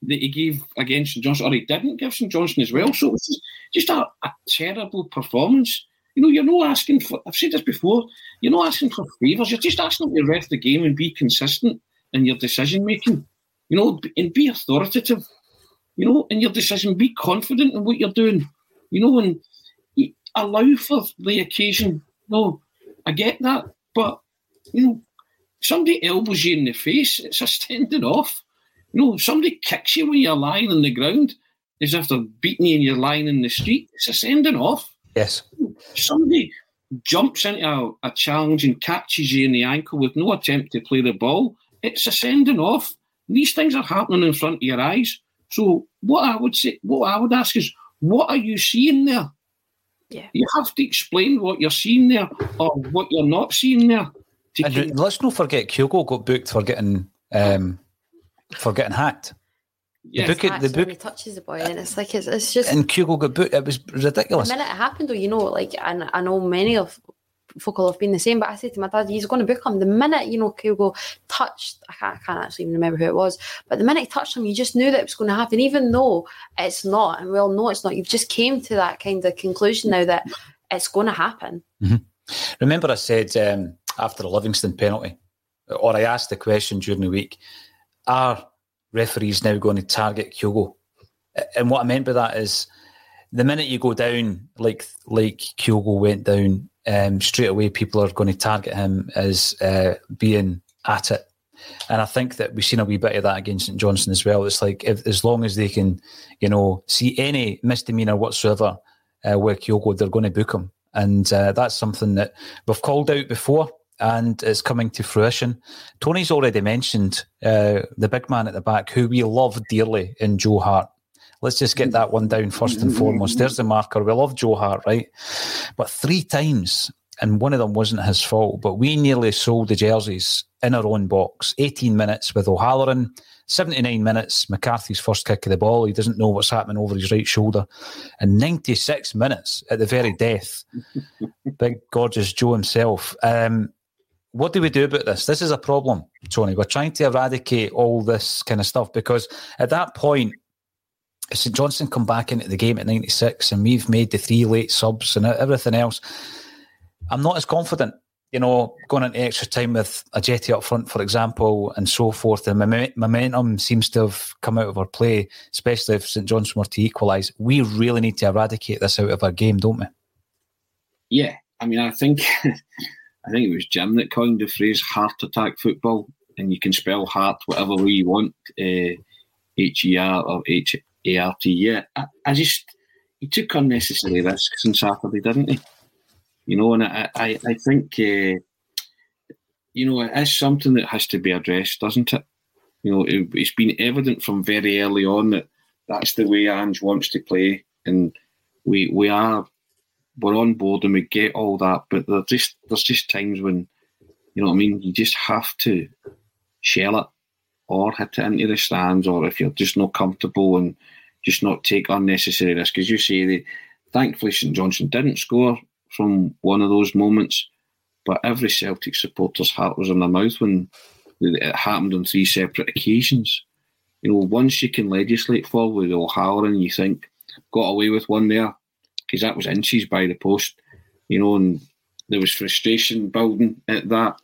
that he gave against St Johnstone, or he didn't give St Johnstone as well. So it was just a, a, terrible performance. You know, you're not asking for, I've said this before, you're not asking for favours, you're just asking them to ref the game and be consistent in your decision making, you know, and be authoritative, you know, in your decision, be confident in what you're doing, you know, and allow for the occasion. No, I get that, but, you know, somebody elbows you in the face, it's a standing off. No, somebody kicks you when you're lying on the ground as if they're beating you and you're lying in the street. It's a sending off.
Yes.
Somebody jumps into a, a, challenge and catches you in the ankle with no attempt to play the ball. It's a sending off. These things are happening in front of your eyes. So what I would say, what I would ask is, what are you seeing there?
Yeah.
You have to explain what you're seeing there or what you're not seeing there.
And let's not forget Kyogo got booked for getting um, for getting hacked.
Yeah, the book, the book he touches the boy, and it's like it's, it's just.
And Kyogo got booked. It was ridiculous.
The minute it happened, though, you know, like, and I know many of folk will have been the same. But I said to my dad, he's going to book him. The minute, you know, Kyogo touched, I can't, I can't actually even remember who it was, but the minute he touched him, you just knew that it was going to happen, even though it's not. And we all know it's not. You've just came to that kind of conclusion now that it's going to happen.
Mm-hmm. Remember, I said um, after the Livingston penalty, or I asked the question during the week, are referees now going to target Kyogo? And what I meant by that is the minute you go down, like like Kyogo went down, um, straight away people are going to target him as uh, being at it. And I think that we've seen a wee bit of that against St Johnstone as well. It's like if, as long as they can, you know, see any misdemeanor whatsoever uh, with Kyogo, they're going to book him. And uh, that's something that we've called out before and it's coming to fruition. Tony's already mentioned uh, the big man at the back, who we love dearly in Joe Hart. Let's just get that one down first and foremost. There's the marker. We love Joe Hart, right? But three times, and one of them wasn't his fault, but we nearly sold the jerseys in our own box. 18 minutes with O'Halloran, 79 minutes, McCarthy's first kick of the ball. He doesn't know what's happening over his right shoulder. And 96 minutes at the very death. Big, gorgeous Joe himself. Um, what do we do about this? This is a problem, Tony. We're trying to eradicate all this kind of stuff because at that point, St Johnstone come back into the game at 96 and we've made the three late subs and everything else, I'm not as confident, you know, going into extra time with Ajeti up front, for example, and so forth. The momentum seems to have come out of our play, especially if St Johnstone were to equalise. We really need to eradicate this out of our game, don't we?
Yeah, I mean, I think (laughs) I think it was Jim that coined the phrase "heart attack football," and you can spell heart whatever way you want, uh, H E R or H A R T. Yeah, I, I, just he took unnecessary risks on Saturday, didn't he? You know, and I I, I think uh, you know it is something that has to be addressed, doesn't it? You know, it, it's been evident from very early on that that's the way Ange wants to play, and we we are we're on board and we get all that, but there's just there's just times when you know what I mean. You just have to shell it or hit it into the stands, or if you're just not comfortable and just not take unnecessary risk. As you say, they, thankfully St Johnstone didn't score from one of those moments, but every Celtic supporter's heart was in their mouth when it happened on three separate occasions. You know, once you can legislate forward O'Halloran, you think got away with one there because that was inches by the post. You know, and there was frustration building at that,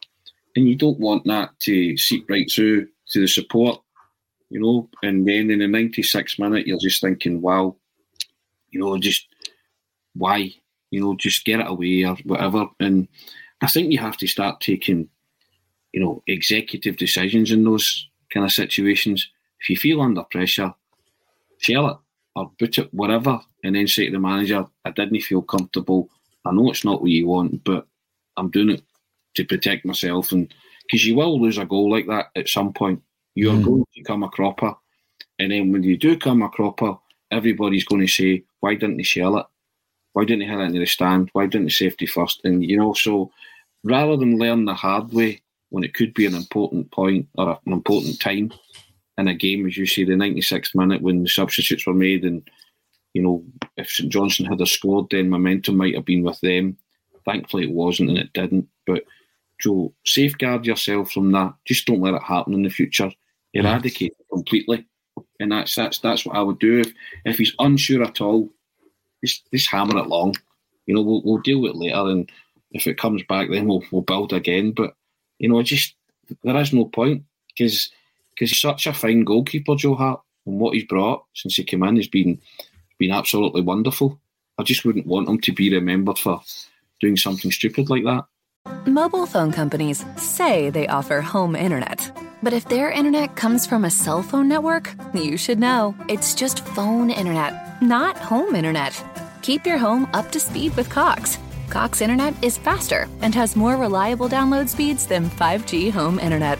and you don't want that to seep right through to the support, you know. And then in the 96th minute, you're just thinking, wow, you know, just why? You know, just get it away or whatever. And I think you have to start taking, you know, executive decisions in those kind of situations. If you feel under pressure, shell it or put it whatever, and then say to the manager, I didn't feel comfortable. I know it's not what you want, but I'm doing it to protect myself and because you will lose a goal like that at some point. You're mm. going to come a cropper, and then when you do come a cropper, everybody's going to say, "Why didn't they shell it? Why didn't they hit it into the stand? Why didn't they safety first? And you know, so rather than learn the hard way when it could be an important point or an important time in a game, as you say, the 96th minute when the substitutes were made, and you know, if St Johnstone had scored, then momentum might have been with them. Thankfully, it wasn't, and it didn't. But Joe, safeguard yourself from that. Just don't let it happen in the future. Eradicate it completely. And that's that's that's what I would do. If if he's unsure at all, just just hammer it long. You know, we'll, we'll deal with it later, and if it comes back, then we'll we'll build again. But you know, just there is no point because because he's such a fine goalkeeper, Joe Hart, and what he's brought since he came in has been been absolutely wonderful. I just wouldn't want him to be remembered for doing something stupid like that.
Mobile phone companies say they offer home internet. But if their internet comes from a cell phone network, you should know. It's just phone internet, not home internet. Keep your home up to speed with Cox. Cox internet is faster and has more reliable download speeds than 5G home internet.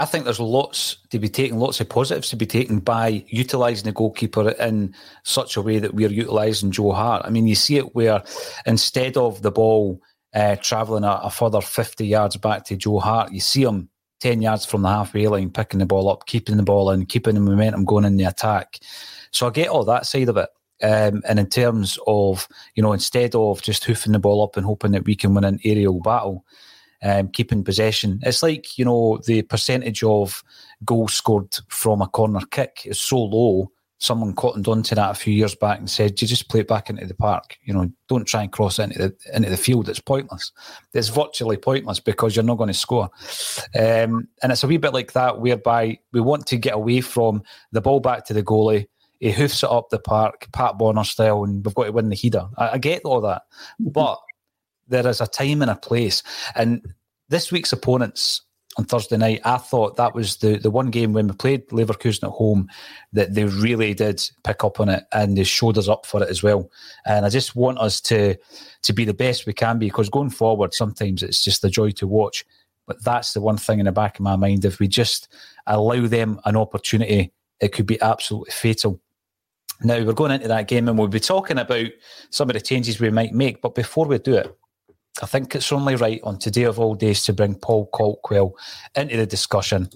I think there's lots to be taken, lots of positives to be taken by utilising the goalkeeper in such a way that we're utilising Joe Hart. I mean, you see it where instead of the ball uh, travelling a, a, further 50 yards back to Joe Hart, you see him 10 yards from the halfway line, picking the ball up, keeping the ball in, keeping the momentum going in the attack. So I get all that side of it. Um, and in terms of, you know, instead of just hoofing the ball up and hoping that we can win an aerial battle, um, keeping possession. It's like, you know, the percentage of goals scored from a corner kick is so low. Someone cottoned onto that a few years back and said, "You just play it back into the park. You know, don't try and cross into the into the field. It's pointless. It's virtually pointless because you're not going to score." Um, and it's a wee bit like that, whereby we want to get away from the ball back to the goalie. He hoofs it up the park, Pat Bonner style, and we've got to win the header. I, I get all that, but there is a time and a place. And this week's opponents on Thursday night, I thought that was the, the one game when we played Leverkusen at home that they really did pick up on it and they showed us up for it as well. And I just want us to to be the best we can be because going forward, sometimes it's just a joy to watch. But that's the one thing in the back of my mind. If we just allow them an opportunity, it could be absolutely fatal. Now we're going into that game and we'll be talking about some of the changes we might make. But before we do it, I think it's only right on today of all days to bring Paul Colquhoun into the discussion.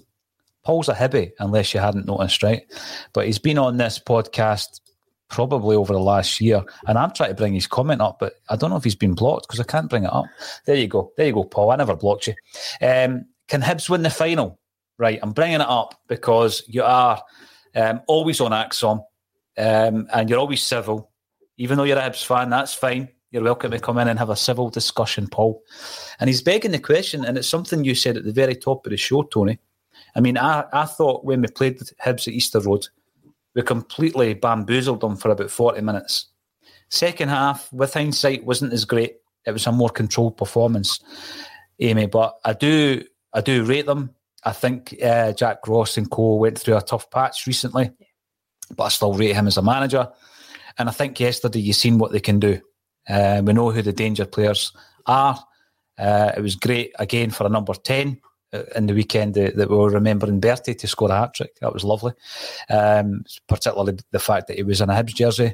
Paul's a hibby, unless you hadn't noticed, right? But he's been on this podcast probably over the last year, and I'm trying to bring his comment up, but I don't know if he's been blocked because I can't bring it up. There you go, there you go, Paul. I never blocked you. Um, can Hibs win the final? Right, I'm bringing it up because you are um, always on Axon um, and you're always civil. Even though you're a Hibs fan, that's fine. You're welcome to come in and have a civil discussion, Paul. And he's begging the question, and it's something you said at the very top of the show, Tony. I mean, I, I thought when we played Hibs at Easter Road, we completely bamboozled them for about 40 minutes. Second half, with hindsight, wasn't as great. It was a more controlled performance, Amy. But I do, I do rate them. I think uh, Jack Ross and Co went through a tough patch recently, but I still rate him as a manager. And I think yesterday you've seen what they can do. Uh, we know who the danger players are. Uh, it was great again for a number 10 uh, in the weekend that, we were remembering Bertie to score a hat trick. That was lovely. Um, particularly the fact that he was in a Hibs jersey.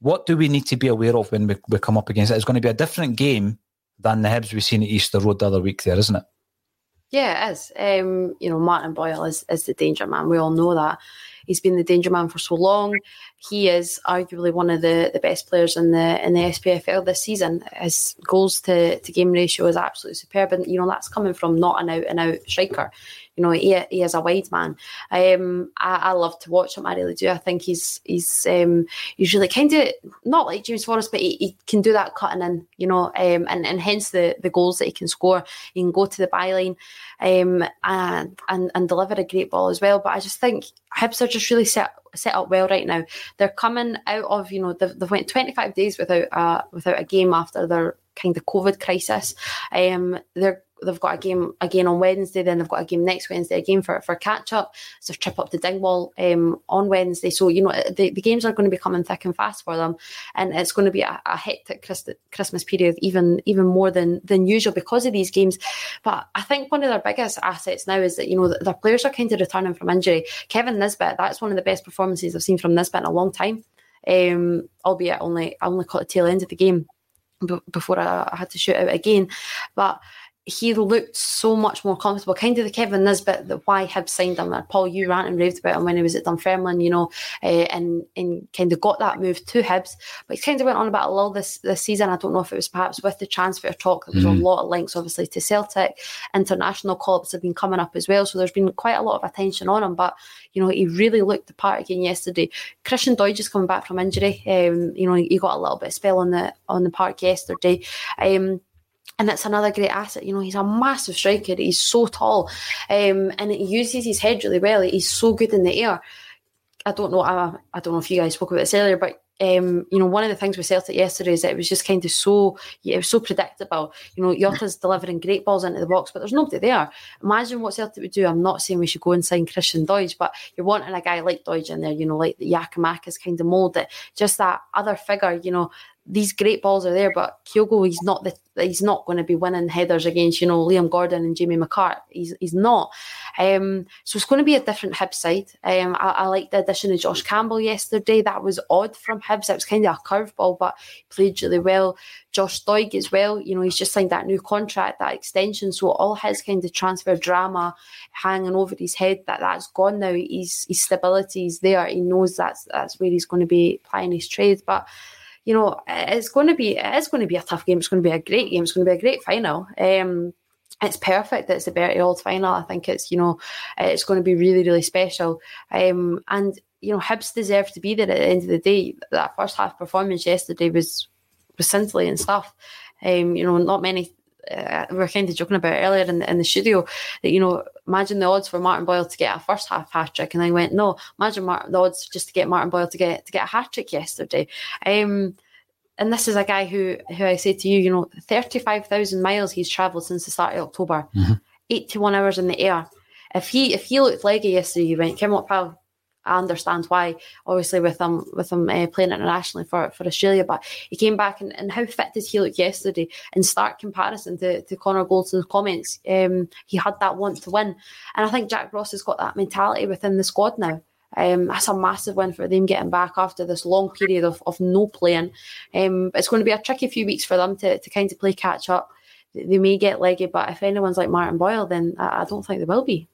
What do we need to be aware of when we, we come up against it? It's going to be a different game than the Hibs we've seen at Easter Road the other week there, isn't it?
Yeah, it is. Um, you know, Martin Boyle is, is the danger man. We all know that. He's been the danger man for so long. He is arguably one of the, the best players in the in the SPFL this season. His goals to, to game ratio is absolutely superb, and you know that's coming from not an out and out striker. You know, he, he is a wide man. Um, I, I love to watch him. I really do. I think he's he's um, he's really kind of not like James Forrest, but he, he, can do that cutting in. You know, um, and and hence the the goals that he can score. He can go to the byline, um, and and and deliver a great ball as well. But I just think Hibs are just really set set up well right now. They're coming out of you know they've, they've went 25 days without a without a game after their kind of COVID crisis. Um, they're they've got a game again on Wednesday, then they've got a game next Wednesday, again for, for catch up. So trip up to Dingwall um, on Wednesday. So, you know, the, the games are going to be coming thick and fast for them. And it's going to be a, a hectic Christmas period, even even more than, than usual because of these games. But I think one of their biggest assets now is that, you know, their players are kind of returning from injury. Kevin Nisbet, that's one of the best performances I've seen from Nisbet in a long time. Um, albeit only I only caught the tail end of the game before I, I had to shoot out again. But he looked so much more comfortable, kind of the Kevin Nisbet that why Hibs signed him. Paul, you ranted and raved about him when he was at Dunfermline, you know, uh, and and kind of got that move to Hibs. But he kind of went on about a little this this season. I don't know if it was perhaps with the transfer talk. There was mm. a lot of links, obviously, to Celtic. International call-ups have been coming up as well, so there's been quite a lot of attention on him. But you know, he really looked the part again yesterday. Christian Doidge is coming back from injury. Um, you know, he got a little bit of spell on the on the park yesterday. Um, and that's another great asset. You know, he's a massive striker. He's so tall, um, and he uses his head really well. He's so good in the air. I don't know. I, I don't know if you guys spoke about this earlier, but um, you know, one of the things with Celtic yesterday is that it was just kind of so, it was so predictable. You know, Jota's delivering great balls into the box, but there's nobody there. Imagine what Celtic would do. I'm not saying we should go and sign Christian Doidge, but you're wanting a guy like Doidge in there, you know, like the Giakoumakis kind of mould that just that other figure, you know, these great balls are there, but Kyogo, he's not the he's not going to be winning headers against you know Liam Gordon and Jamie McCart. He's he's not. Um, so it's going to be a different Hibs side. Um, I, I like the addition of Josh Campbell yesterday. That was odd from Hibs. It was kind of a curveball, but played really well. Josh Doig as well. You know he's just signed that new contract, that extension. So all his kind of transfer drama hanging over his head that that's gone now. He's his stability is there. He knows that's that's where he's going to be playing his trade, but you know, it's going to be it is going to be a tough game. It's going to be a great game. It's going to be a great final. Um, it's perfect that it's a Bertie Auld final. I think it's you know, it's going to be really really special. Um, and you know, Hibs deserve to be there at the end of the day. That first half performance yesterday was was scintillating stuff. Um, you know, not many uh, we were kind of joking about earlier in the, in the studio that you know imagine the odds for Martin Boyle to get a first half hat trick, and I went no, imagine Martin, the odds just to get Martin Boyle to get to get a hat trick yesterday. Um, and this is a guy who who I say to you, you know, thirty five thousand miles he's travelled since the start of October,
mm-hmm.
eighty one hours in the air. If he if he looked leggy yesterday, you went, come on, pal, I understand why. Obviously, with him with him uh, playing internationally for, for Australia, but he came back and, and how fit did he look yesterday? In stark comparison to, to Connor Goldson's comments, um, he had that want to win, and I think Jack Ross has got that mentality within the squad now. Um, that's a massive win for them getting back after this long period of, of no playing. Um, it's going to be a tricky few weeks for them to, to kind of play catch up. They may get leggy, but if anyone's like Martin Boyle, then I, I don't think they will be.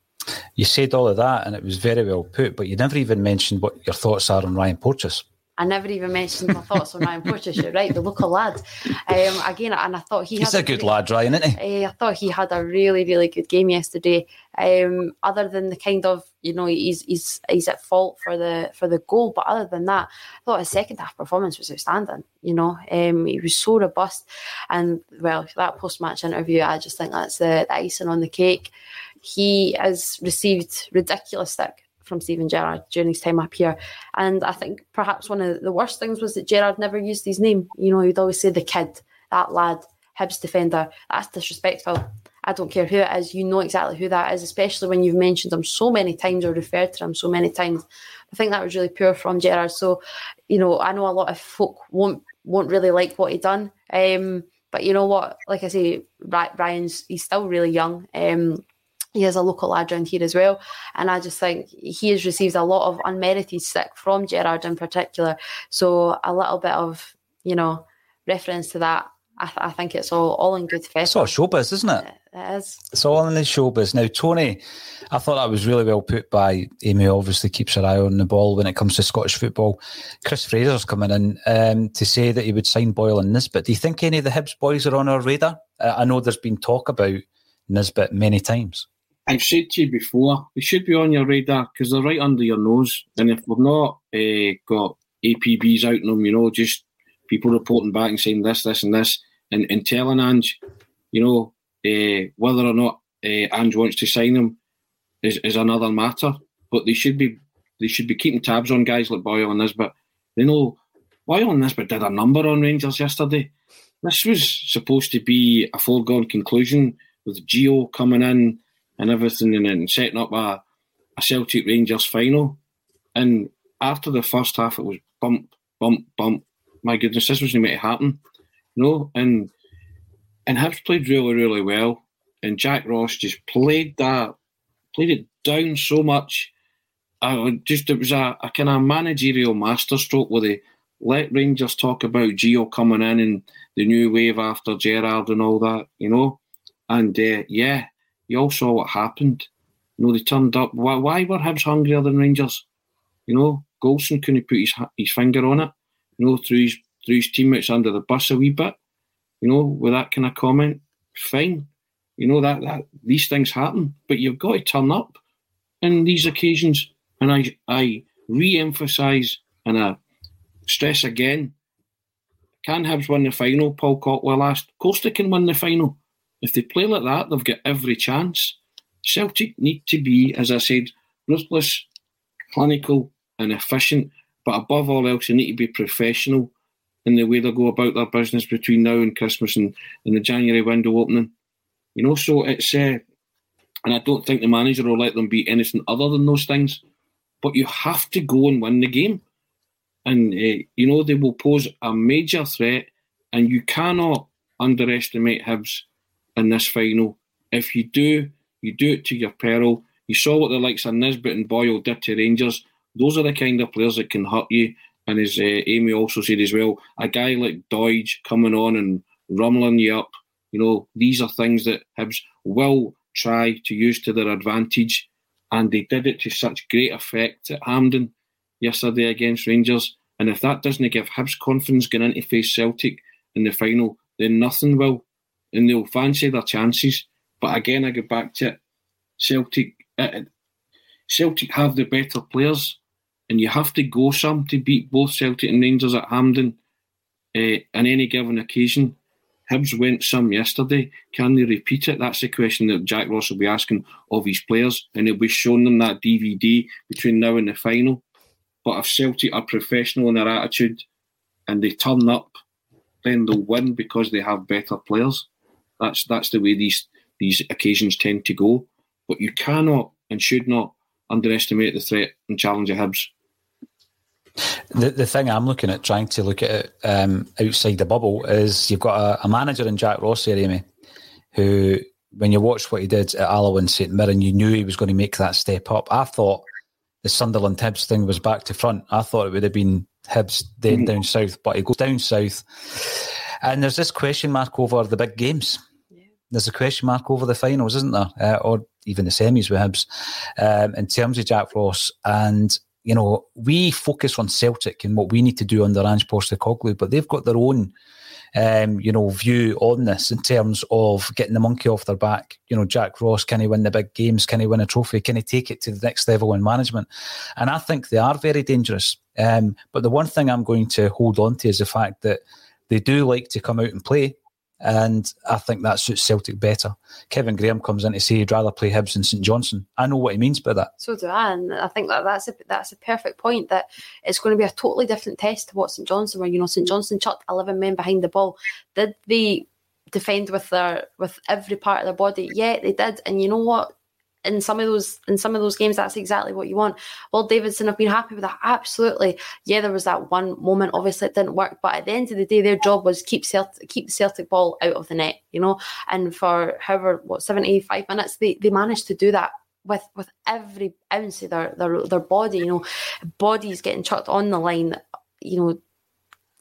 You said all of that, and it was very well put, but you never even mentioned what your thoughts are on Ryan Porteous.
I never even mentioned my thoughts on Ryan Porteous. You're right, the local lad. Um, again, and I thought he
he's a, good lad, Ryan, isn't
he? Uh, I thought he had a really, really good game yesterday. Um, other than the kind of you know he's he's he's at fault for the for the goal, but other than that, I thought his second half performance was outstanding. You know, um, he was so robust, and well, that post match interview, I just think that's the, the icing on the cake he has received ridiculous stick from Steven Gerrard during his time up here. And I think perhaps one of the worst things was that Gerrard never used his name. You know, he'd always say the kid, that lad, Hibs defender. That's disrespectful. I don't care who it is, you know exactly who that is, especially when you've mentioned him so many times or referred to him so many times. I think that was really poor from Gerrard. So, you know, I know a lot of folk won't won't really like what he done. Um, but you know what? Like I say, Ryan's he's still really young. Um, he is a local lad around here as well. And I just think he has received a lot of unmerited stick from Gerrard in particular. So a little bit of, you know, reference to that. I, th- I think it's all, all in good faith.
It's all showbiz, isn't it?
It is.
It's all in the showbiz. Now, Tony, I thought that was really well put by Amy. Obviously, keeps her eye on the ball when it comes to Scottish football. Chris Fraser's coming in um, to say that he would sign Boyle and Nisbet. Do you think any of the Hibs boys are on our radar? Uh, I know there's been talk about Nisbet many times.
I've said to you before, they should be on your radar because they're right under your nose. And if we've not uh, got APBs out in them, you know, just people reporting back and saying this, this, and this, and, and telling Ange, you know, uh, whether or not uh, Ange wants to sign them is, is another matter. But they should be they should be keeping tabs on guys like Boyle and Nisbet. They know Boyle and Nisbet did a number on Rangers yesterday. This was supposed to be a foregone conclusion with Gio coming in and everything, and then setting up a, a Celtic Rangers final. And after the first half, it was bump, bump, bump. My goodness, this wasn't meant to happen, you know. And and Hibs played really, really well, and Jack Ross just played that, played it down so much. I just it was a, a kind of managerial masterstroke where they let Rangers talk about Gio coming in and the new wave after Gerrard and all that, you know. And uh, yeah, you all saw what happened. You know, they turned up. Why, why were Hibs hungrier than Rangers? You know, Goldson couldn't put his his finger on it. You know, threw his threw his teammates under the bus a wee bit. You know, with that kind of comment, fine. You know that that these things happen, but you've got to turn up in these occasions. And I I re-emphasise and I stress again: can Hibs win the final? Paul Cottwell asked. Of course they can win the final. If they play like that, they've got every chance. Celtic need to be, as I said, ruthless, clinical, and efficient. But above all else, they need to be professional in the way they go about their business between now and Christmas and, and the January window opening. You know, so it's uh, and I don't think the manager will let them be anything other than those things. But you have to go and win the game, and uh, you know they will pose a major threat, and you cannot underestimate Hibs in this final. If you do, you do it to your peril. You saw what the likes of Nisbet and Boyle did to Rangers. Those are the kind of players that can hurt you. And as uh, Amy also said as well, a guy like Doidge coming on and rumbling you up, you know, these are things that Hibs will try to use to their advantage. And they did it to such great effect at Hampden yesterday against Rangers. And if that doesn't give Hibs confidence going into face Celtic in the final, then nothing will. And they'll fancy their chances. But again, I go back to it. Celtic, uh, Celtic have the better players, and you have to go some to beat both Celtic and Rangers at Hampden uh, on any given occasion. Hibs went some yesterday. Can they repeat it? That's the question that Jack Ross will be asking of his players, and he'll be showing them that DVD between now and the final. But if Celtic are professional in their attitude and they turn up, then they'll win because they have better players. That's that's the way these these occasions tend to go. But you cannot and should not underestimate the threat and challenge of Hibs.
The the thing I'm looking at, trying to look at it um, outside the bubble, is you've got a, a manager in Jack Ross here, Amy, who, when you watched what he did at Alloa and St Mirren, you knew he was going to make that step up. I thought the Sunderland Hibs thing was back to front. I thought it would have been Hibs then mm-hmm. down south, but he goes down south. And there's this question mark over the big games. There's a question mark over the finals, isn't there? Uh, or even the semis with Hibs um, in terms of Jack Ross. And you know, we focus on Celtic and what we need to do under Ange Postecoglou, but they've got their own, um, you know, view on this in terms of getting the monkey off their back. You know, Jack Ross, can he win the big games? Can he win a trophy? Can he take it to the next level in management? And I think they are very dangerous. Um, but the one thing I'm going to hold on to is the fact that they do like to come out and play. And I think that suits Celtic better. Kevin Graham comes in to say he'd rather play Hibs than St Johnstone. I know what he means by that.
So do I, and I think that that's a that's a perfect point. That it's going to be a totally different test to what St Johnstone were. You know, St Johnstone chucked eleven men behind the ball. Did they defend with their with every part of their body? Yeah, they did. And you know what? In some of those in some of those games, that's exactly what you want. Well, Davidson have been happy with that. Absolutely. Yeah, there was that one moment. Obviously, it didn't work, but at the end of the day, their job was keep Celtic, keep the Celtic ball out of the net. You know, and for however what seventy five minutes, they they managed to do that with with every ounce of their their their body. You know, bodies getting chucked on the line. You know,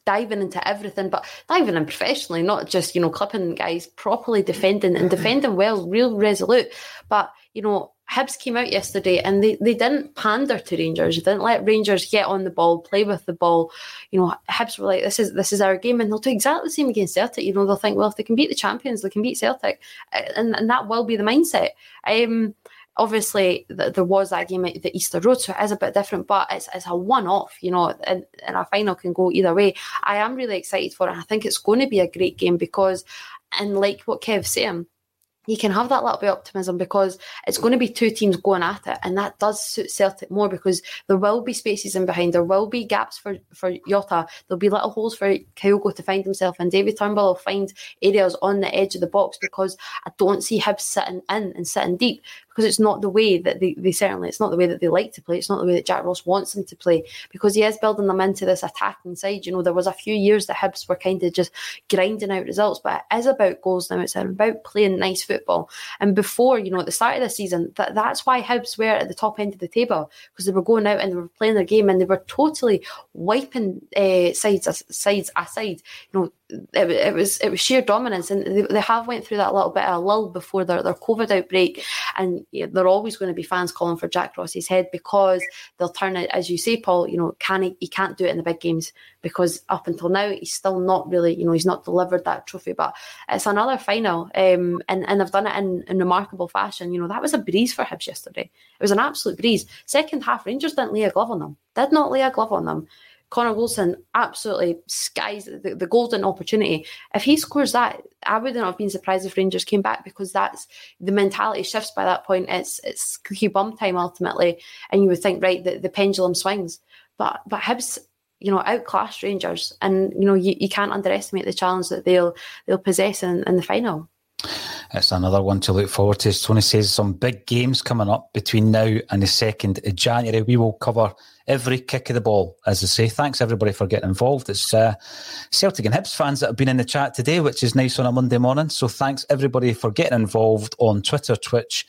diving into everything, but diving in professionally, not just, you know, clipping guys, properly defending and defending well, real resolute. But, you know, Hibs came out yesterday and they, they didn't pander to Rangers. They didn't let Rangers get on the ball, play with the ball. You know, Hibs were like, this is this is our game, and they'll do exactly the same against Celtic. You know, they'll think, well, if they can beat the champions, they can beat Celtic, and, and that will be the mindset. Um, obviously there was that game at the Easter Road, so it is a bit different, but it's, it's a one off, you know, and, and a final can go either way. I am really excited for it. I think it's going to be a great game because, and like what Kev's saying, you can have that little bit of optimism because it's going to be two teams going at it, and that does suit Celtic more because there will be spaces in behind, there will be gaps for for Jota, there'll be little holes for Kyogo to find himself, and David Turnbull will find areas on the edge of the box because I don't see him sitting in and sitting deep because it's not the way that they, they certainly it's not the way that they like to play. It's not the way that Jack Ross wants them to play because he is building them into this attacking side. You know, there was a few years that Hibs were kind of just grinding out results, but it is about goals now. It's about playing nice football. And before, you know, at the start of the season, that, that's why Hibs were at the top end of the table because they were going out and they were playing their game and they were totally wiping uh, sides sides aside. You know, it, was it was sheer dominance, and they, they, have went through that little bit of a lull before their, their COVID outbreak, and you know, they're always going to be fans calling for Jack Ross's head because they'll turn it, as you say, Paul. You know, can he? He can't do it in the big games because up until now he's still not really, you know, he's not delivered that trophy. But it's another final, um, and and they've done it in, in remarkable fashion. You know, that was a breeze for Hibs yesterday. It was an absolute breeze. Second half, Rangers didn't lay a glove on them. Did not lay a glove on them. Connor Wilson absolutely skies the, the, golden opportunity. If he scores that, I wouldn't have been surprised if Rangers came back because that's the mentality shifts by that point. It's it's cookie bum time ultimately, and you would think right that the pendulum swings. but but Hibs, you know, outclassed Rangers, and you know you, you can't underestimate the challenge that they'll they'll possess in, in the final.
It's another one to look forward to. Tony says, some big games coming up between now and the 2nd of January. We will cover every kick of the ball, as I say. Thanks everybody for getting involved. It's uh, Celtic and Hibs fans that have been in the chat today, which is nice on a Monday morning. So thanks everybody for getting involved on Twitter, Twitch,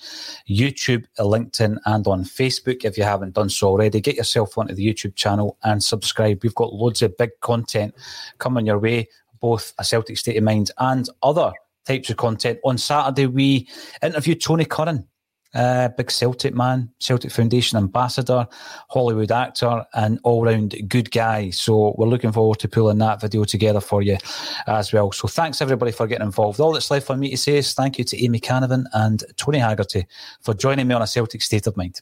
YouTube, LinkedIn, and on Facebook. If you haven't done so already, get yourself onto the YouTube channel and subscribe. We've got loads of big content coming your way, both a Celtic State of Mind and other types of content. On Saturday, we interviewed Tony Curran, uh, big Celtic man, Celtic Foundation ambassador, Hollywood actor, and all round good guy. So we're looking forward to pulling that video together for you as well. So thanks everybody for getting involved. All that's left for me to say is thank you to Amy Canavan and Tony Haggerty for joining me on a Celtic State of Mind.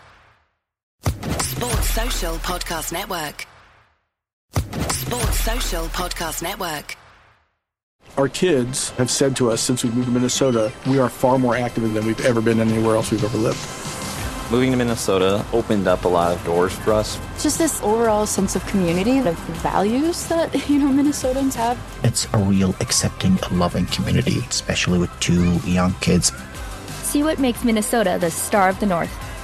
Sports Social Podcast Network. Sports Social Podcast Network.
Our kids have said to us since we moved to Minnesota, we are far more active than we've ever been anywhere else we've ever lived.
Moving to Minnesota opened up a lot of doors for us.
Just this overall sense of community, of values that, (laughs) you know, Minnesotans have.
It's a real accepting, loving community, especially with two young kids.
See what makes Minnesota the star of the North.